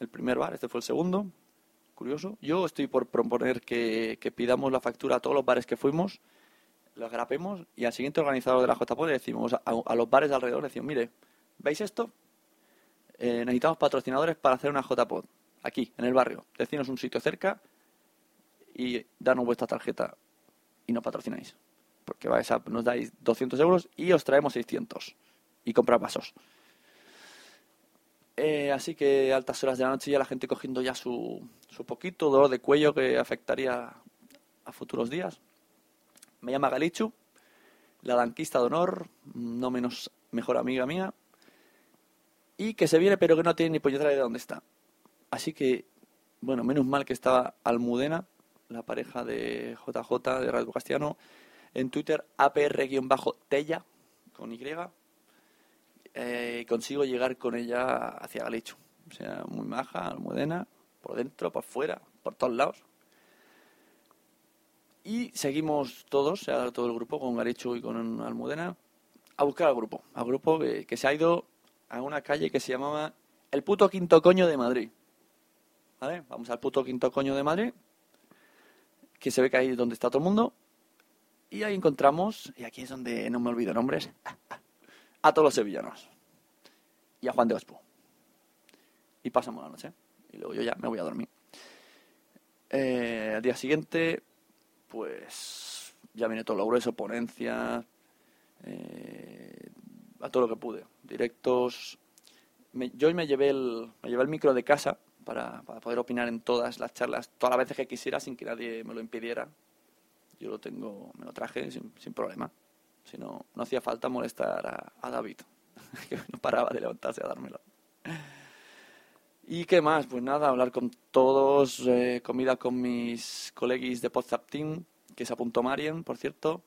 El primer bar, este fue el segundo. Curioso. Yo estoy por proponer que, pidamos la factura a todos los bares que fuimos, los grapemos y al siguiente organizador de la JPOD le decimos a, a los bares de alrededor, le decimos, mire, ¿veis esto? Eh, necesitamos patrocinadores para hacer una JPOD aquí, en el barrio. Decidnos un sitio cerca y danos vuestra tarjeta y no patrocináis. Porque vais a, nos dais 200 euros y os traemos 600 y comprar vasos. Eh, así que altas horas de la noche ya la gente cogiendo ya su, su poquito dolor de cuello que afectaría a futuros días. Me llama Galichu, la banquista de honor, no menos mejor amiga mía, y que se viene pero que no tiene ni puñetera idea de dónde está. Así que, bueno, menos mal que estaba Almudena, la pareja de JJ de Radio Castellano, en Twitter apr-tella con Y, eh, consigo llegar con ella hacia Galicho. O sea, muy maja, almudena, por dentro, por fuera, por todos lados. Y seguimos todos, o sea, todo el grupo, con Garicho y con Almudena, a buscar al grupo. Al grupo que se ha ido a una calle que se llamaba El puto quinto coño de Madrid. ¿Vale? Vamos al puto quinto coño de Madrid, que se ve que ahí es donde está todo el mundo. Y ahí encontramos, y aquí es donde no me olvido nombres, a todos los sevillanos. Y a Juan de Ospo. Y pasamos la noche. Y luego yo ya me voy a dormir. Eh, al día siguiente, pues ya viene todo lo grueso, ponencias, eh, a todo lo que pude. Directos. Yo hoy me llevé, el, me llevé el micro de casa para, para poder opinar en todas las charlas, todas las veces que quisiera sin que nadie me lo impidiera. Yo lo tengo, me lo traje sin, sin problema. Si no, no hacía falta molestar a, David, que no paraba de levantarse a dármelo. ¿Y qué más? Pues nada, hablar con todos, eh, comida con mis colegis de WhatsApp Team, que se apuntó Marien, por cierto.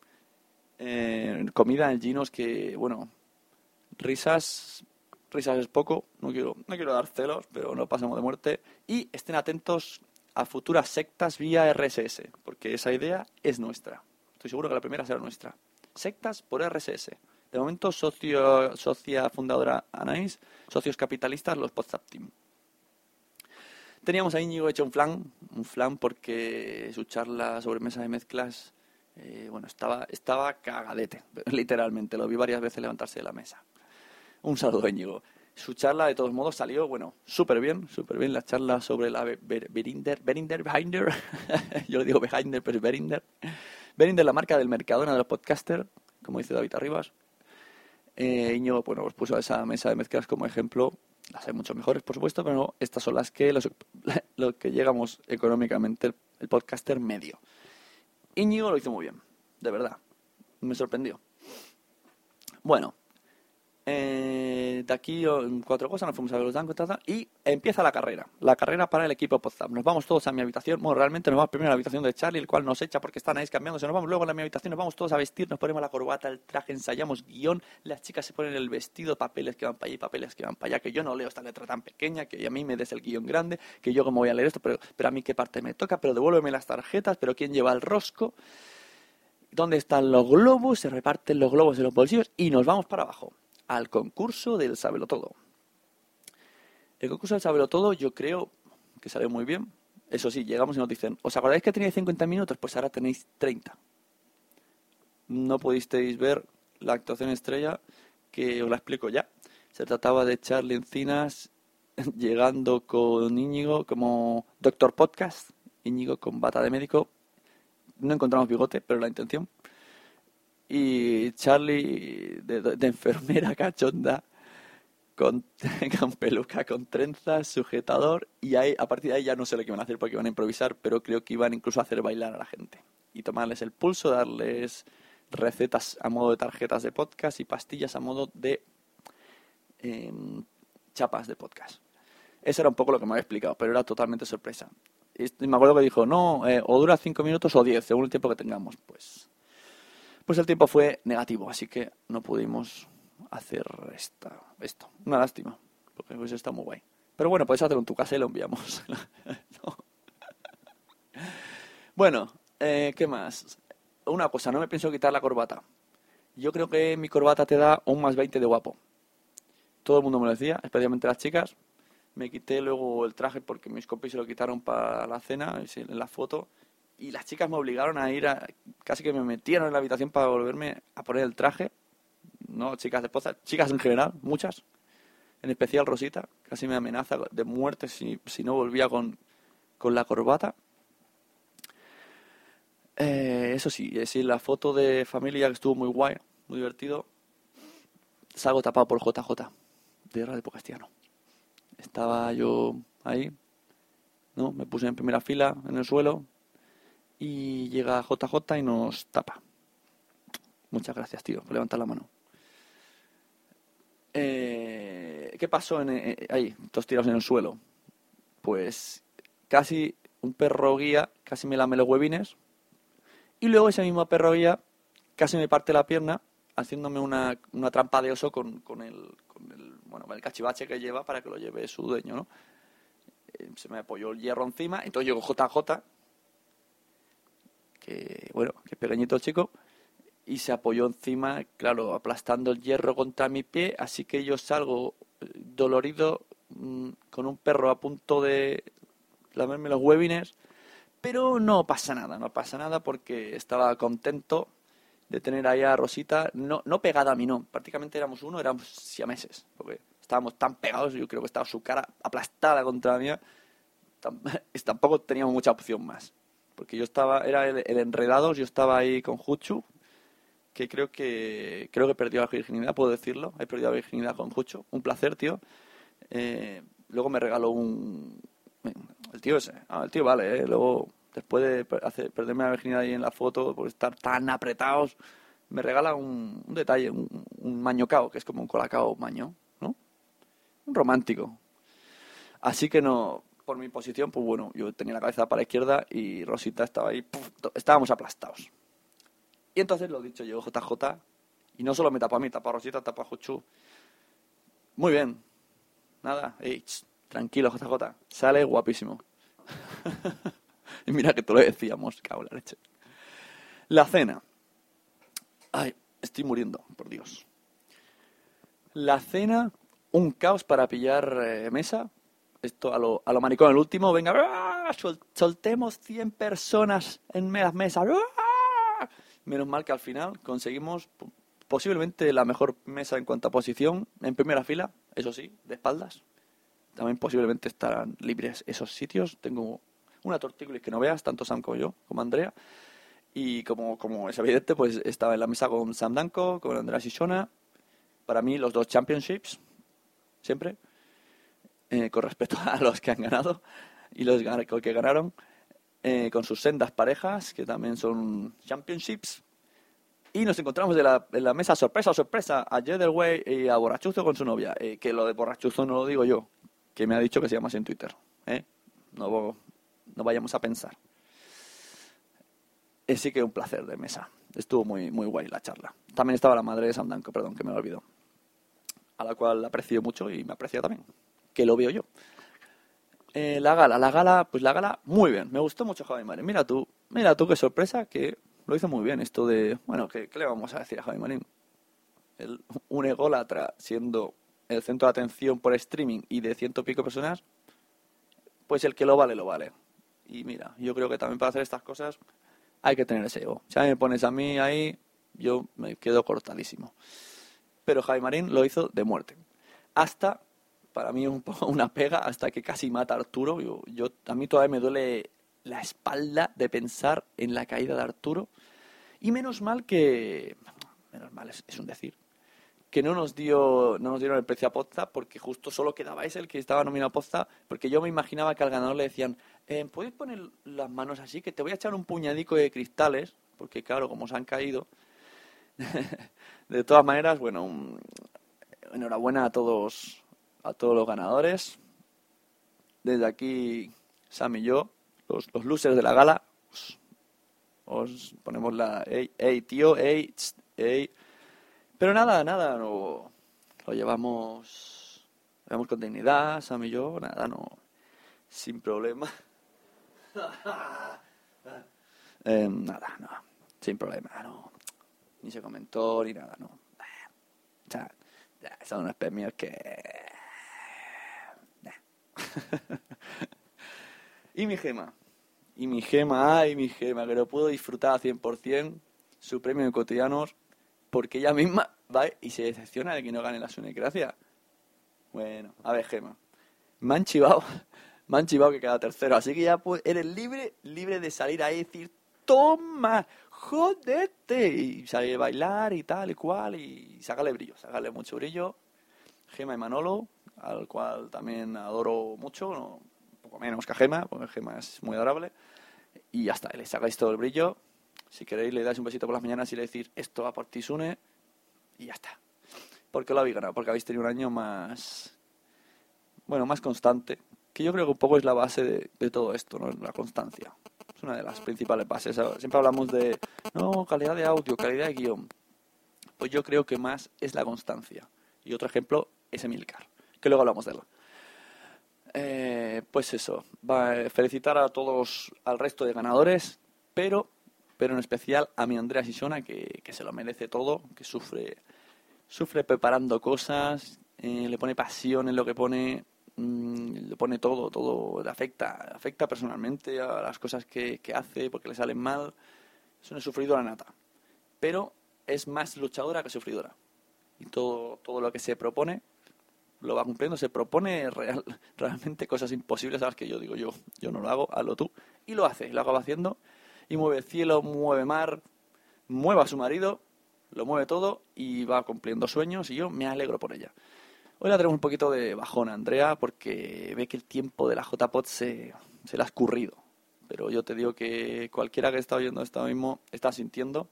Eh, comida en Ginos que, bueno, risas, risas es poco, no quiero, no quiero dar celos, pero no pasamos de muerte. Y estén atentos a futuras sectas vía RSS, porque esa idea es nuestra. Estoy seguro que la primera será nuestra. Sectas por RSS. De momento, socio, socia fundadora Anaís, socios capitalistas, los WhatsApp Team. Teníamos a Íñigo hecho un flan, un flan porque su charla sobre mesa de mezclas, eh, bueno, estaba, estaba cagadete, literalmente, lo vi varias veces levantarse de la mesa. Un saludo, Íñigo. Su charla, de todos modos, salió, bueno, súper bien, súper bien la charla sobre la Berinder, Berinder, Behinder, yo le digo Behinder, pero es Berinder. Berinder, la marca del Mercadona de los podcasters, como dice David Arribas. Eh, Iñigo, bueno, os puso esa mesa de mezclas como ejemplo. Las hay mucho mejores, por supuesto, pero estas son las que, los, que llegamos económicamente, el podcaster medio. Íñigo lo hizo muy bien, de verdad. Me sorprendió. Bueno, eh, de aquí cuatro cosas, nos fuimos a ver los dancos y empieza la carrera. La carrera para el equipo Potsdam. Nos vamos todos a mi habitación. Bueno, realmente nos vamos primero a la habitación de Charlie, el cual nos echa porque están ahí cambiándose. Nos vamos luego a mi habitación, nos vamos todos a vestir, nos ponemos la corbata, el traje, ensayamos guion. Las chicas se ponen el vestido, papeles que van para allá y papeles que van para allá. Que yo no leo esta letra tan pequeña, que a mí me des el guion grande, que yo como voy a leer esto, pero, pero a mí qué parte me toca, pero devuélveme las tarjetas, pero quién lleva el rosco. ¿Dónde están los globos? Se reparten los globos en los bolsillos y nos vamos para abajo al concurso del Sabelo Todo. El concurso del Sabelo Todo yo creo que salió muy bien. Eso sí, llegamos y nos dicen, ¿os acordáis que teníais 50 minutos? Pues ahora tenéis 30. No pudisteis ver la actuación estrella, que os la explico ya. Se trataba de Charlie Encinas llegando con Íñigo como Doctor Podcast, Íñigo con bata de médico. No encontramos bigote, pero la intención y Charlie de, enfermera cachonda con, peluca, con trenzas, sujetador y ahí, a partir de ahí ya no sé lo que iban a hacer porque iban a improvisar, pero creo que iban incluso a hacer bailar a la gente y tomarles el pulso, darles recetas a modo de tarjetas de podcast y pastillas a modo de em, chapas de podcast. Eso era un poco lo que me había explicado, pero era totalmente sorpresa. Y me acuerdo que dijo, no, eh, o dura cinco minutos o diez, según el tiempo que tengamos. Pues pues el tiempo fue negativo, así que no pudimos hacer esta, esto. Una lástima, porque pues está muy guay. Pero bueno, puedes hacerlo en tu casa y lo enviamos. Bueno, eh, ¿qué más? Una cosa, no me pienso quitar la corbata. Yo creo que mi corbata te da un más 20 de guapo. Todo el mundo me lo decía, especialmente las chicas. Me quité luego el traje porque mis copies se lo quitaron para la cena, en la foto y las chicas me obligaron a ir a, casi que me metieron en la habitación para volverme a poner el traje, no chicas de poza, chicas en general, muchas, en especial Rosita, casi me amenaza de muerte si, si no volvía con, con la corbata. Eh, eso sí, es la foto de familia que estuvo muy guay, muy divertido, salgo tapado por JJ, de Radio Castellano. Estaba yo ahí, ¿no? Me puse en primera fila, en el suelo, y llega JJ y nos tapa. Muchas gracias, tío, por levantar la mano. Eh, ¿Qué pasó en, eh, ahí, todos tirados en el suelo? Pues casi un perro guía casi me lame los huevines y luego ese mismo perro guía casi me parte la pierna haciéndome una, una trampa de oso con, con, el, con el, bueno, el cachivache que lleva para que lo lleve su dueño, ¿no? Eh, se me apoyó el hierro encima, entonces llegó JJ que, bueno, que pequeñito chico, y se apoyó encima, claro, aplastando el hierro contra mi pie, así que yo salgo eh, dolorido mm, con un perro a punto de lamerme los huevines, pero no pasa nada, no pasa nada porque estaba contento de tener ahí a Rosita, no, no pegada a mí, no, prácticamente éramos uno, éramos siameses, porque estábamos tan pegados, yo creo que estaba su cara aplastada contra la mía, tampoco teníamos mucha opción más porque yo estaba, era el, Enredados, yo estaba ahí con Juchu, que creo que creo que perdió la virginidad, puedo decirlo, he perdido la virginidad con Juchu, un placer, tío. Eh, luego me regaló un... El tío ese, ah, el tío vale, ¿eh? luego después de perderme la virginidad ahí en la foto, por estar tan apretados, me regala un, detalle, un, un mañocao, que es como un colacao maño, ¿no? Un romántico. Así que no, por mi posición, pues bueno, yo tenía la cabeza para la izquierda y Rosita estaba ahí, estábamos aplastados. Y entonces lo dicho, llegó JJ y no solo me tapó a mí, tapó a Rosita, tapó a Juchu. Muy bien, nada, tranquilo JJ, sale guapísimo. y mira que te lo decíamos, cago en la leche. La cena. Ay, estoy muriendo, por Dios. La cena, un caos para pillar eh, mesa. Esto a lo, a lo maricón, el último, venga, ¡ah! Sol- soltemos 100 personas en las mesas. ¡ah! Menos mal que al final conseguimos po- posiblemente la mejor mesa en cuanto a posición, en primera fila, eso sí, de espaldas. También posiblemente estarán libres esos sitios. Tengo una tortícolis que no veas, tanto Sam como yo, como Andrea. Y como, como es evidente, pues estaba en la mesa con Sam Danko, con Andrea Shishona. Para mí, los dos championships, siempre, eh, con respecto a los que han ganado y los que ganaron, eh, con sus sendas parejas, que también son championships. Y nos encontramos de la, en la mesa, sorpresa, sorpresa, a Way y a Borrachuzo con su novia. Eh, que lo de Borrachuzo no lo digo yo, que me ha dicho que se llama así en Twitter. ¿eh? No, no vayamos a pensar. Sí que un placer de mesa. Estuvo muy, muy guay la charla. También estaba la madre de Sam Danko, perdón, que me lo olvidó. A la cual aprecio mucho y me aprecia también. Que lo veo yo. Eh, la gala, la gala, pues la gala, muy bien. Me gustó mucho Javi Marín. Mira tú, mira tú qué sorpresa que lo hizo muy bien. Esto de, bueno, ¿qué, le vamos a decir a Javi Marín? Un ególatra siendo el centro de atención por streaming y de ciento pico personas, pues el que lo vale, lo vale. Y mira, yo creo que también para hacer estas cosas hay que tener ese ego. Si a mí me pones a mí ahí, yo me quedo cortadísimo. Pero Javi Marín lo hizo de muerte. Hasta, para mí un poco una pega, hasta que casi mata a Arturo. Yo, yo, a mí todavía me duele la espalda de pensar en la caída de Arturo. Y menos mal que, menos mal es, un decir, que no nos dio no nos dieron el precio a Poza porque justo solo quedaba ese el que estaba nominado a Poza porque yo me imaginaba que al ganador le decían eh, ¿puedes poner las manos así? que te voy a echar un puñadico de cristales porque claro, como se han caído de todas maneras, bueno enhorabuena a todos a todos los ganadores desde aquí Sam y yo los, los losers de la gala os, os ponemos la ey, ey tío, ey, tss, pero nada, nada, no, lo llevamos, llevamos con dignidad, Sam y yo, nada, no, sin problema. Eh, nada, no, sin problema, no, ni se comentó ni nada, no. O sea, son unos premios que... Y mi gema, y mi gema, ay, mi gema, que lo puedo disfrutar al 100%, su premio de cotidianos, porque ella misma va y se decepciona de que no gane la Sunecracia. Bueno, a ver, Gema. Me han chivado, me han chivado que queda tercero, así que ya pues, eres libre, libre de salir ahí y decir, toma, jodete, y salir a bailar y tal y cual, y sacarle brillo, sacarle mucho brillo. Gema y Manolo, al cual también adoro mucho, un poco menos que a Gema, porque Gema es muy adorable, y ya está, le sacáis todo el brillo. Si queréis, le dais un besito por las mañanas y le decís, esto va por ti, Sune, y ya está. ¿Por qué lo habéis ganado? Porque habéis tenido un año más, bueno, más constante, que yo creo que un poco es la base de, de todo esto, ¿no? La constancia. Es una de las principales bases. Siempre hablamos de, no, calidad de audio, calidad de guion. Pues yo creo que más es la constancia. Y otro ejemplo es Emilcar, que luego hablamos de él. Eh, pues eso, va, felicitar a todos, al resto de ganadores, pero, pero en especial a mi Andrea Sisona, que, que se lo merece todo, que sufre, sufre preparando cosas, eh, le pone pasión en lo que pone, mmm, le pone todo, todo, le afecta, afecta personalmente a las cosas que, que hace porque le salen mal. Es una sufridora nata, pero es más luchadora que sufridora. Y todo, todo lo que se propone lo va cumpliendo, se propone real, realmente cosas imposibles a las que yo digo yo, yo no lo hago, hazlo tú. Y lo hace, lo acaba haciendo. Y mueve cielo, mueve mar, mueve a su marido, lo mueve todo y va cumpliendo sueños y yo me alegro por ella. Hoy la tenemos un poquito de bajón, Andrea, porque ve que el tiempo de la JPOT se, se le ha escurrido. Pero yo te digo que cualquiera que está oyendo esto mismo está sintiendo.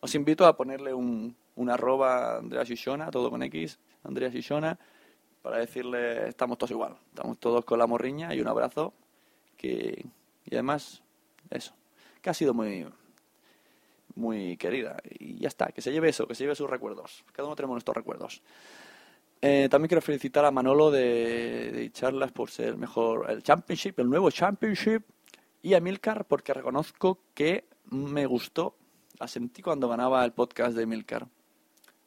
Os invito a ponerle un, un arroba a Andrea Shishona, todo con X, Andrea Shishona, para decirle estamos todos igual, estamos todos con la morriña y un abrazo que y además eso, que ha sido muy muy querida y ya está, que se lleve eso, que se lleve sus recuerdos. Cada uno tenemos nuestros recuerdos. Eh, también quiero felicitar a Manolo de, de charlas por ser mejor el Championship, el nuevo Championship, y a Milcar porque reconozco que me gustó, la sentí cuando ganaba el podcast de Milcar.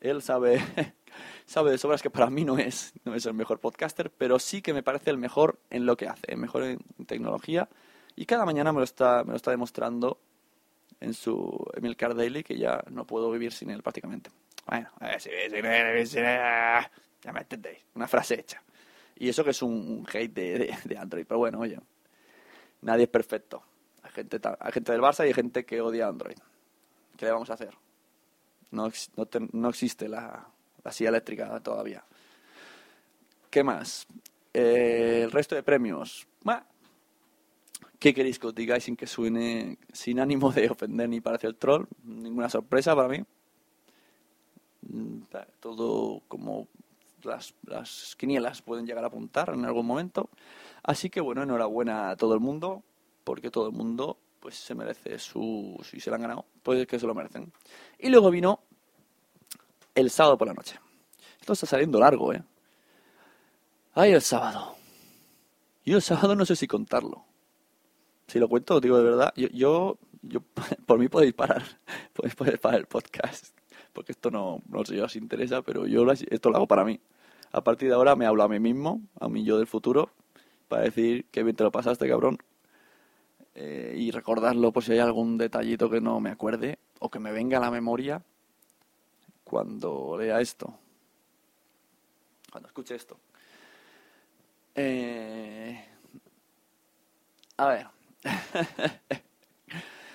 Él sabe, sabe de sobras que para mí no es, no es el mejor podcaster, pero sí que me parece el mejor en lo que hace, el mejor en tecnología, y cada mañana me lo está, me lo está demostrando en su Emilcar Daily, que ya no puedo vivir sin él prácticamente. Bueno, ya me entendéis, una frase hecha. Y eso que es un, hate de, de- de Android, pero bueno, oye, nadie es perfecto. Hay gente, hay gente del Barça y hay gente que odia Android. ¿Qué le vamos a hacer? No, no, no existe la, la silla eléctrica todavía. ¿Qué más? Eh, el resto de premios. ¿Qué queréis que os diga sin que suene sin ánimo de ofender ni parecer el troll? Ninguna sorpresa para mí. Mm, Todo como las, las quinielas pueden llegar a apuntar en algún momento. Así que bueno, enhorabuena a todo el mundo, porque todo el mundo pues se merece su... Si se lo han ganado, pues es que se lo merecen. Y luego vino el sábado por la noche. Esto está saliendo largo, ¿eh? Ay, el sábado. Yo el sábado no sé si contarlo. Si lo cuento, digo de verdad, yo, yo, por mí podéis parar, podéis, podéis parar el podcast, porque esto no, no sé si os interesa, pero yo esto lo hago para mí. A partir de ahora me hablo a mí mismo, a mí yo del futuro, para decir que bien te lo pasaste, cabrón, eh, y recordarlo por si hay algún detallito que no me acuerde o que me venga a la memoria cuando lea esto, cuando escuche esto. Eh, a ver.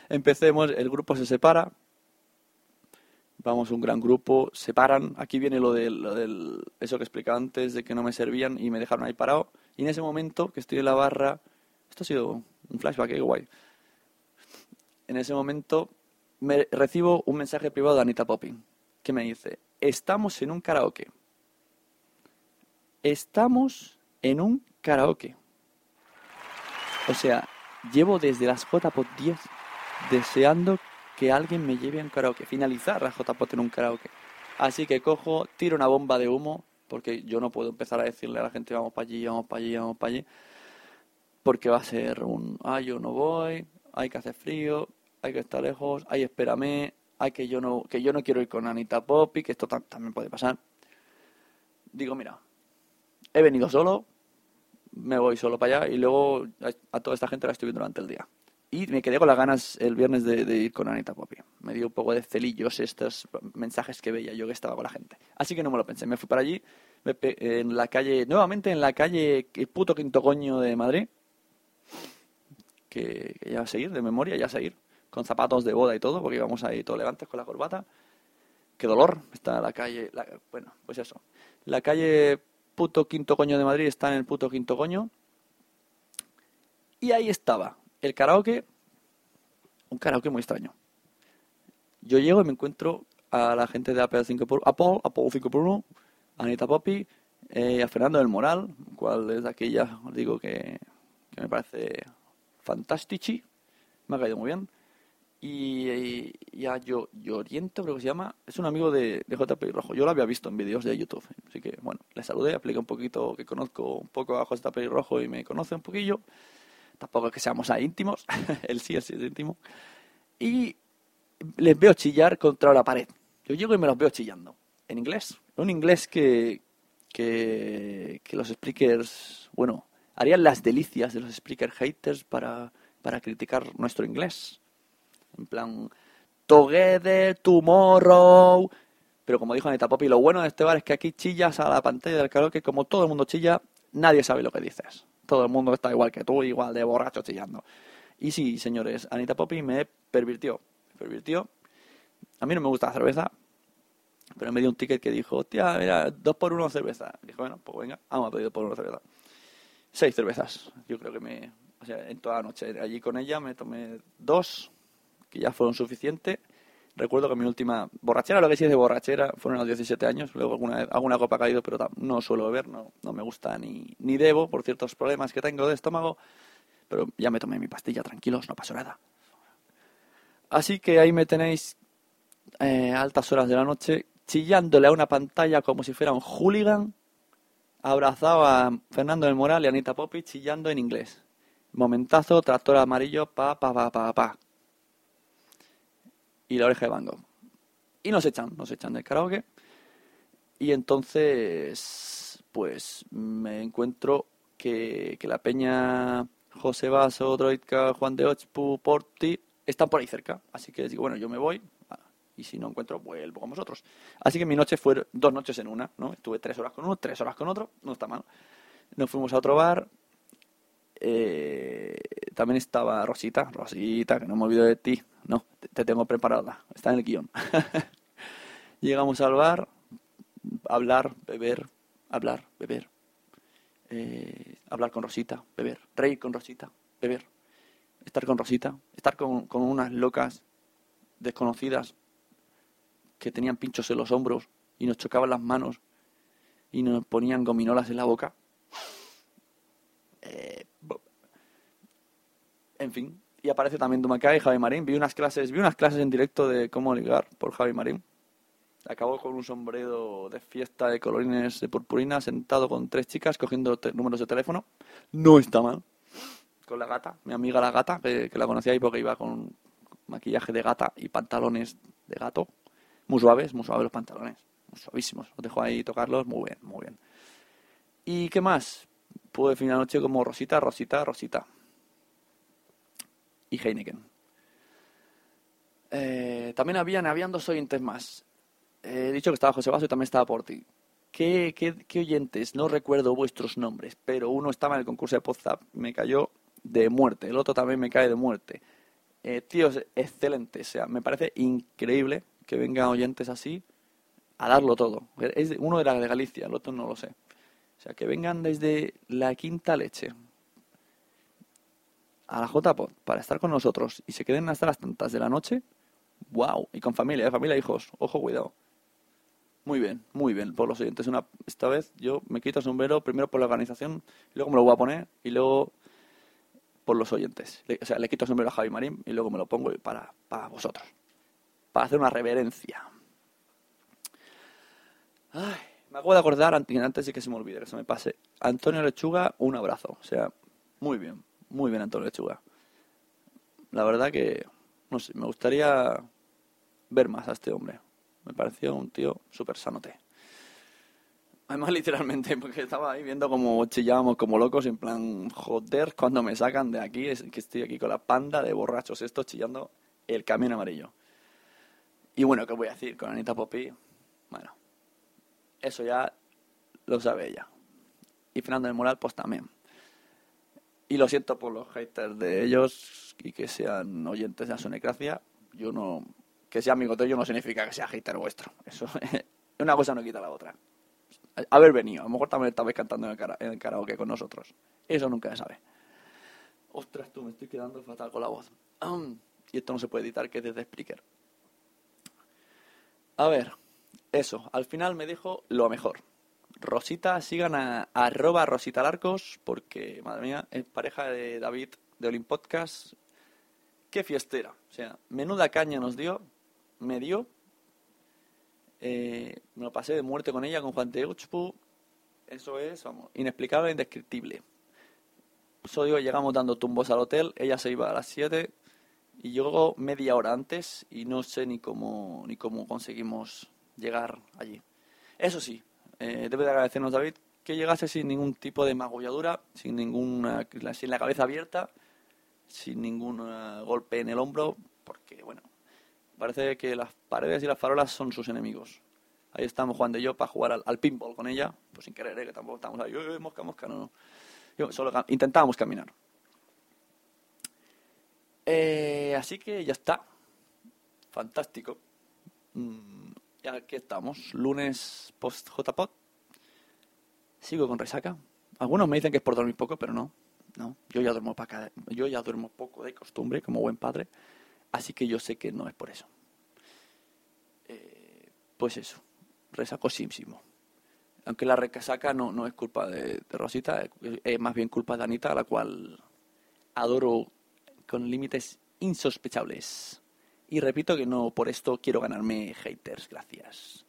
Empecemos, el grupo se separa. Vamos, un gran grupo, se paran. Aquí viene lo del, lo del eso que explicaba antes, de que no me servían y me dejaron ahí parado. Y en ese momento que estoy en la barra, esto ha sido un flashback, qué guay. En ese momento me recibo un mensaje privado de Anita Popping, que me dice, estamos en un karaoke. Estamos en un karaoke. O sea, llevo desde las JPOT 10 deseando que alguien me lleve a un karaoke, finalizar la JPOT en un karaoke. Así que cojo, tiro una bomba de humo, porque yo no puedo empezar a decirle a la gente vamos para allí, vamos para allí, vamos para allí, porque va a ser un, ay, yo no voy, hay que hacer frío, hay que estar lejos, ay, espérame, ay, que yo no, que yo no quiero ir con Anita Poppy, que esto tam- también puede pasar. Digo, mira, he venido solo, me voy solo para allá y luego a, toda esta gente la estoy viendo durante el día. Y me quedé con las ganas el viernes de, ir con Anita Poppy. Me dio un poco de celillos estos mensajes que veía yo que estaba con la gente. Así que no me lo pensé. Me fui para allí, en la calle, nuevamente en la calle, el puto quinto coño de Madrid, que, ya va a seguir, de memoria, ya a seguir, con zapatos de boda y todo, porque íbamos ahí todos elegantes con la corbata. Qué dolor, está la calle, la- bueno, pues eso. La calle puto quinto coño de Madrid está en el puto quinto coño. Y ahí estaba, el karaoke, un karaoke muy extraño. Yo llego y me encuentro a la gente de Apple 5 por Apple, Apple 5 por 1, a Anita Poppy, eh, a Fernando del Moral, cual desde aquí ya os digo que, que me parece fantastici, me ha caído muy bien. Y, y- y a yo, Oriento, creo que se llama, es un amigo de, de JP Rojo. Yo lo había visto en vídeos de YouTube. Así que, bueno, le saludé, expliqué un poquito que conozco un poco a JP Rojo y me conoce un poquillo. Tampoco es que seamos ahí íntimos, él sí, él sí es íntimo. Y les veo chillar contra la pared. Yo llego y me los veo chillando. En inglés. Un inglés que, que, que los speakers, bueno, harían las delicias de los speaker haters para, para criticar nuestro inglés. En plan, together, tomorrow. Pero como dijo Anita Poppy, lo bueno de este bar es que aquí chillas a la pantalla del karaoke, como todo el mundo chilla, nadie sabe lo que dices. Todo el mundo está igual que tú, igual de borracho chillando. Y sí, señores, Anita Poppy me pervirtió. Me pervirtió. A mí no me gusta la cerveza, pero me dio un ticket que dijo, hostia, mira, dos por uno cerveza. Dije, bueno, pues venga, vamos a pedir dos por uno cerveza. Seis cervezas. Yo creo que me... O sea, en toda la noche allí con ella me tomé dos, que ya fueron suficientes. Recuerdo que mi última borrachera, lo que sí es de borrachera, fueron a los 17 años. Luego alguna, alguna copa ha caído, pero no suelo beber, no, no me gusta ni, ni debo por ciertos problemas que tengo de estómago. Pero ya me tomé mi pastilla, tranquilos, no pasó nada. Así que ahí me tenéis eh, altas horas de la noche chillándole a una pantalla como si fuera un hooligan abrazado a Fernando del Moral y Anita Poppy chillando en inglés. Momentazo, tractor amarillo, pa, pa, pa, pa, pa. Y la oreja de Van Gogh. Y nos echan, nos echan del karaoke. Y entonces, pues me encuentro que, que la peña José Vaso, Droidka, Juan de Ochpu, Porti, están por ahí cerca. Así que digo, bueno, yo me voy. Y si no encuentro, vuelvo con vosotros. Así que mi noche fue dos noches en una, ¿no? Estuve tres horas con uno, tres horas con otro, no está mal. Nos fuimos a otro bar. eh, también estaba Rosita, Rosita, que no me olvido de ti. No, te, te tengo preparada, está en el guion. Llegamos al bar, hablar, beber, hablar, beber. eh, hablar con Rosita, beber. Reír con Rosita, beber. Estar con Rosita, estar con unas locas desconocidas que tenían pinchos en los hombros y nos chocaban las manos y nos ponían gominolas en la boca. Eh, en fin, y aparece también Dumacay y Javi Marín. Vi unas clases, vi unas clases en directo de cómo ligar por Javi Marín. Acabó con un sombrero de fiesta de colorines de purpurina, sentado con tres chicas cogiendo números de teléfono. No está mal. Con la gata, mi amiga la gata, que, que la conocía ahí porque iba con maquillaje de gata y pantalones de gato. Muy suaves, muy suaves los pantalones. Muy suavísimos. Os dejo ahí tocarlos. Muy bien, muy bien. ¿Y qué más? Pude fin de la noche como Rosita, Rosita, Rosita. Y Heineken. Eh, también habían, habían dos oyentes más. Eh, he dicho que estaba José Vaso y también estaba Porti. ¿Qué, qué, qué oyentes? No recuerdo vuestros nombres, pero uno estaba en el concurso de Podzap, me cayó de muerte. El otro también me cae de muerte. Eh, tíos, excelente. O sea, me parece increíble que vengan oyentes así a darlo todo. Es de- uno era de Galicia, el otro no lo sé. O sea, que vengan desde la quinta leche a la JPod para estar con nosotros y se queden hasta las tantas de la noche. ¡Wow! Y con familia, ¿eh? familia hijos. Ojo, cuidado. Muy bien, muy bien por los oyentes. Una, esta vez yo me quito el sombrero primero por la organización, y luego me lo voy a poner y luego por los oyentes. O sea, le quito el sombrero a Javi Marín y luego me lo pongo para, para vosotros. Para hacer una reverencia. Ay, me acabo de acordar, ant- antes de que se me olvide, que se me pase. Antonio Lechuga, un abrazo. O sea, muy bien, muy bien Antonio Lechuga. La verdad que, no sé, me gustaría ver más a este hombre. Me pareció un tío súper sanote. Además, literalmente, porque estaba ahí viendo como chillábamos como locos, en plan, joder, cuando me sacan de aquí, es que estoy aquí con la panda de borrachos estos chillando el camión amarillo. Y bueno, ¿qué voy a decir? Con Anita Poppy, bueno, eso ya lo sabe ella. Y Fernando del Moral, pues también. Y lo siento por los haters de ellos y que sean oyentes de la Sonecracia. Yo no. Que sea amigo tuyo no significa que sea hater vuestro. Eso. una cosa no quita la otra. Haber venido. A lo mejor también estabais cantando en el, karaoke con nosotros. Eso nunca se sabe. Ostras, tú, me estoy quedando fatal con la voz. Y esto no se puede editar, que es desde Spreaker. A ver, eso. Al final me dijo lo mejor. Rosita, sigan a, a arroba Rosita Larcos, porque, madre mía, es pareja de David de Olim Podcast. Qué fiestera. O sea, menuda caña nos dio, me dio. Eh, me lo pasé de muerte con ella, con Juan de Uchpu. Eso es, vamos, inexplicable, indescriptible. Solo digo, llegamos dando tumbos al hotel, ella se iba a las 7 y llegó media hora antes y no sé ni cómo, ni cómo conseguimos llegar allí. Eso sí, eh, debe de agradecernos David que llegase sin ningún tipo de magulladura, sin ninguna, sin la cabeza abierta, sin ningún eh, golpe en el hombro, porque bueno, parece que las paredes y las farolas son sus enemigos. Ahí estamos Juan de yo para jugar al, al pinball con ella, pues sin querer, eh, que tampoco estamos ahí, "Eh, mosca, mosca, no, no. Yo solo intentábamos caminar. Eh, así que ya está. Fantástico. Mm, y aquí estamos, lunes post JPod. Sigo con resaca. Algunos me dicen que es por dormir poco, pero no. No, yo ya duermo yo ya duermo poco de costumbre como buen padre, así que yo sé que no es por eso. Eh, pues eso, resacosísimo. Aunque la recasaca no, no es culpa de, de Rosita, es, es más bien culpa de Anita, a la cual adoro con límites insospechables. Y repito que no por esto quiero ganarme haters, gracias.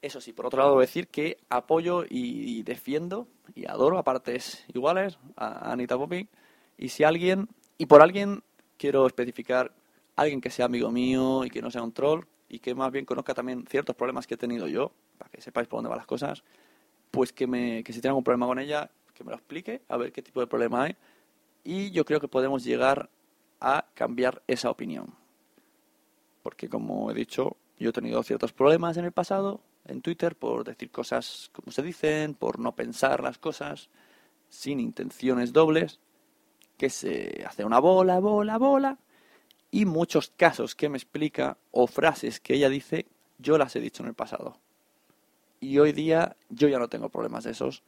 Eso sí, por otro lado, decir que apoyo y, defiendo y adoro a partes iguales a Anita Poppy. Y si alguien, y por alguien quiero especificar alguien que sea amigo mío y que no sea un troll y que más bien conozca también ciertos problemas que he tenido yo, para que sepáis por dónde van las cosas, pues que, me, que si tiene algún problema con ella, que me lo explique, a ver qué tipo de problema hay. Y yo creo que podemos llegar a cambiar esa opinión. Porque como he dicho, yo he tenido ciertos problemas en el pasado, en Twitter, por decir cosas como se dicen, por no pensar las cosas, sin intenciones dobles, que se hace una bola, bola, bola, y muchos casos que me explica o frases que ella dice, yo las he dicho en el pasado. Y hoy día yo ya no tengo problemas de esos,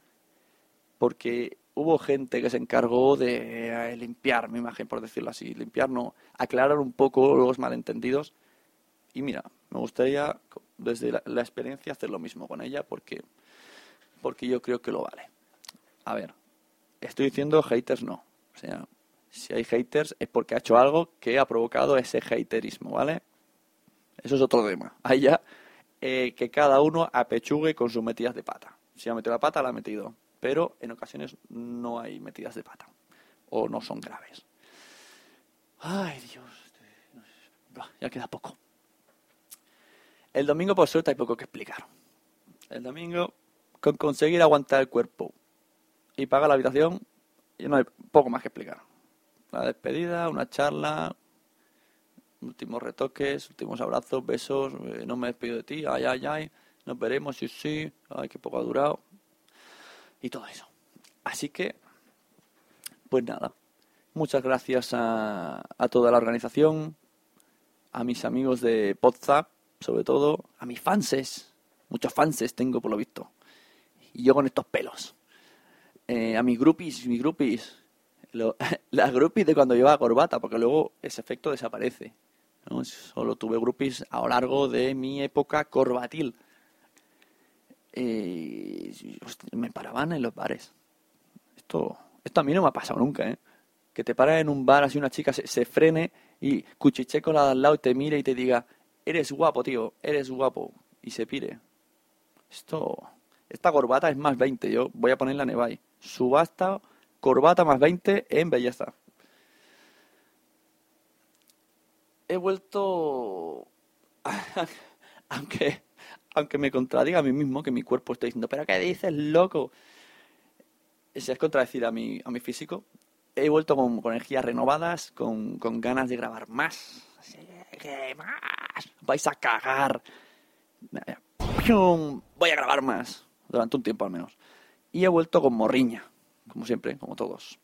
porque hubo gente que se encargó de eh, limpiar mi imagen, por decirlo así, limpiar, no, aclarar un poco los malentendidos. Y mira, me gustaría desde la, experiencia hacer lo mismo con ella porque, porque yo creo que lo vale. A ver, estoy diciendo haters no. O sea, si hay haters es porque ha hecho algo que ha provocado ese haterismo, ¿vale? Eso es otro tema. Ahí ya eh, que cada uno apechugue con sus metidas de pata. Si ha metido la pata, la ha metido. Pero en ocasiones no hay metidas de pata. O no son graves. Ay, Dios. Ya queda poco. El domingo, por suerte, hay poco que explicar. El domingo, con conseguir aguantar el cuerpo y pagar la habitación, y no hay poco más que explicar. La despedida, una charla, últimos retoques, últimos abrazos, besos, eh, no me despido de ti, ay, ay, ay, nos veremos, sí, sí, ay, qué poco ha durado, y todo eso. Así que, pues nada, muchas gracias a, a toda la organización, a mis amigos de WhatsApp, sobre todo a mis fanses. Muchos fanses tengo por lo visto. Y yo con estos pelos. Eh, a mis groupies, mis groupies. las groupies de cuando llevaba corbata, porque luego ese efecto desaparece. Solo tuve groupies a lo largo de mi época corbatil. Eh, me paraban en los bares. Esto, esto a mí no me ha pasado nunca, ¿eh? Que te paras en un bar así una chica se, se frene y cuchiche con la al lado y te mire y te diga, eres guapo, tío, eres guapo, y se pire. Esto, esta corbata es más 20, yo voy a ponerla en Nevai. Subasta, corbata más 20 en belleza. He vuelto, aunque, aunque me contradiga a mí mismo, que mi cuerpo está diciendo, pero ¿qué dices, loco? Si es contradecir a mi, a mi físico. He vuelto con, energías renovadas, con, con ganas de grabar más. ¿Qué más? vais a cagar. Voy a grabar más, durante un tiempo al menos. Y he vuelto con morriña, como siempre, como todos.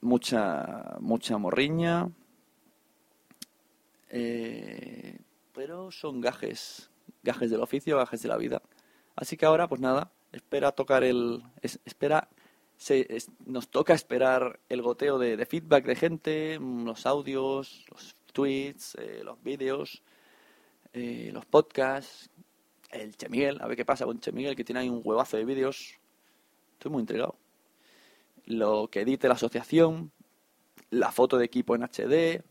Mucha, mucha morriña. Eh, pero son gajes, gajes del oficio, gajes de la vida. Así que ahora, pues nada, espera tocar el. espera. nos toca esperar el goteo de, feedback de gente, los audios, los tweets, eh, los vídeos, eh, los podcasts, el Che Miguel, a ver qué pasa con Che Miguel, que tiene ahí un huevazo de vídeos. Estoy muy intrigado. Lo que edite la asociación, la foto de equipo en HD,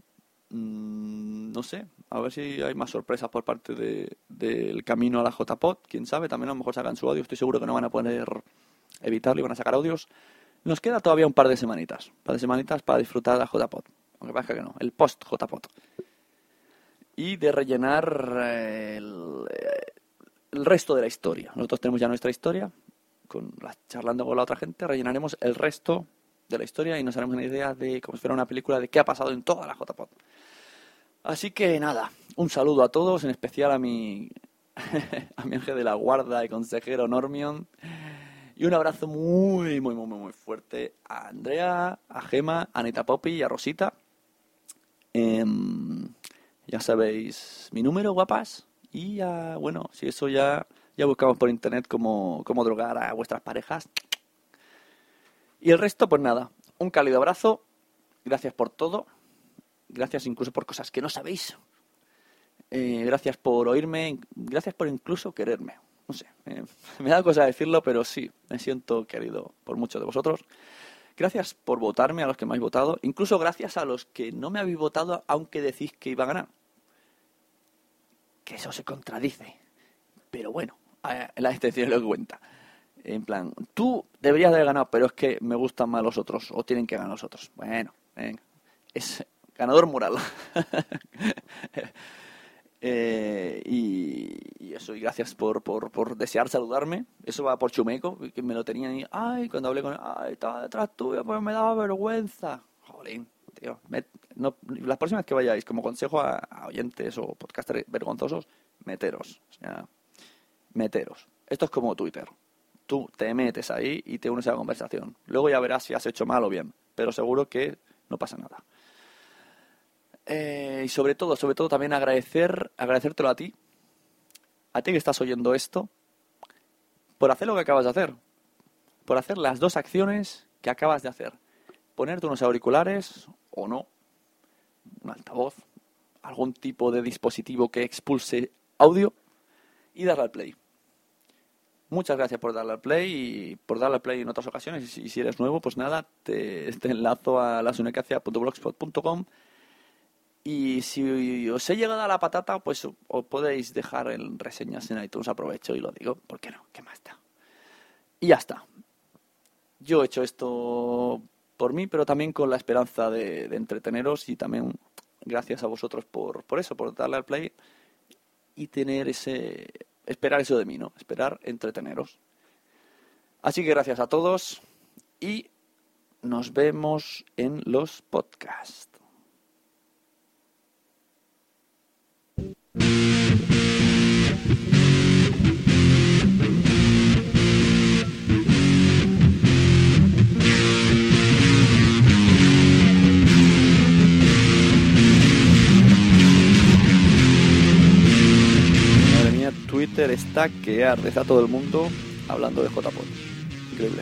mm, no sé, a ver si hay más sorpresas por parte del de, camino a la JPod, quién sabe, también a lo mejor sacan su audio, estoy seguro que no van a poder evitarlo y van a sacar audios. Nos queda todavía un par de semanitas, un par de semanitas para disfrutar la JPod, aunque parezca que no, el post JPod y de rellenar eh, eh, el, resto de la historia. Nosotros tenemos ya nuestra historia, con charlando con la otra gente, rellenaremos el resto de la historia y nos haremos una idea de, como si fuera una película, de qué ha pasado en toda la JPod. Así que nada, un saludo a todos, en especial a mi, a mi ángel de la guarda y consejero Normion. Y un abrazo muy, muy, muy, muy fuerte a Andrea, a Gema, a Anita Poppy y a Rosita. Em, ya sabéis mi número, guapas. Y bueno, si eso ya, ya buscamos por internet cómo, cómo drogar a vuestras parejas. Y el resto, pues nada, un cálido abrazo. Gracias por todo. Gracias incluso por cosas que no sabéis. Eh, gracias por oírme. Gracias por incluso quererme. No sé, me da cosa decirlo, pero sí, me siento querido por muchos de vosotros. Gracias por votarme a los que me habéis votado. Incluso gracias a los que no me habéis votado, aunque decís que iba a ganar que eso se contradice. Pero bueno, en la extensión lo cuenta. En plan, tú deberías haber ganado, pero es que me gustan más los otros, o tienen que ganar los otros. Bueno, venga. Es ganador moral. Eh, y, eso, y gracias por, por, por, desear saludarme. Eso va por Chumeco, que me lo tenía ahí. Ay, cuando hablé con él, ay, estaba detrás tuyo, pues me daba vergüenza. Jolín, tío. las próximas que vayáis, como consejo a, oyentes o podcasters vergonzosos, meteros. Meteros. Esto es como Twitter. Tú te metes ahí y te unes a la conversación. Luego ya verás si has hecho mal o bien, pero seguro que no pasa nada. Eh, y sobre todo, sobre todo también agradecer, agradecértelo a ti, a ti que estás oyendo esto, por hacer lo que acabas de hacer, por hacer las dos acciones que acabas de hacer. Ponerte unos auriculares o no, un altavoz, algún tipo de dispositivo que expulse audio y darle al play. Muchas gracias por darle al play y por darle al play en otras ocasiones. Y si, eres nuevo, pues nada, te, enlazo a lasunecacia.blogspot.com y si os he llegado a la patata, pues os podéis dejar en reseñas en iTunes, aprovecho y lo digo, ¿por qué no? ¿Qué más da? Y ya está. Yo he hecho esto por mí, pero también con la esperanza de, entreteneros y también gracias a vosotros por, por eso, por darle al play y tener ese, esperar eso de mí, ¿no? Esperar entreteneros. Así que gracias a todos y nos vemos en los podcasts. Twitter está que arde, está todo el mundo hablando de JPOD. Increíble.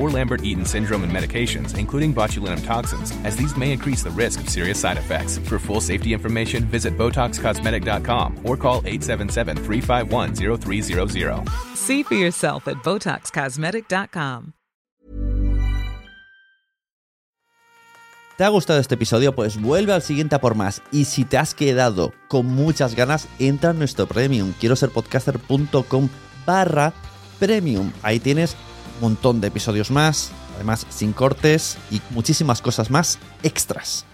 or Lambert-Eaton syndrome and medications, including botulinum toxins, as these may increase the risk of serious side effects. For full safety information, visit BotoxCosmetic.com or call 877-351-0300. See for yourself at BotoxCosmetic.com. ¿Te ha gustado este episodio? Pues vuelve al siguiente a por más. Y si te has quedado con muchas ganas, entra en nuestro premium. Quiero ser podcaster.com barra premium. Ahí tienes montón de episodios más, además sin cortes y muchísimas cosas más extras.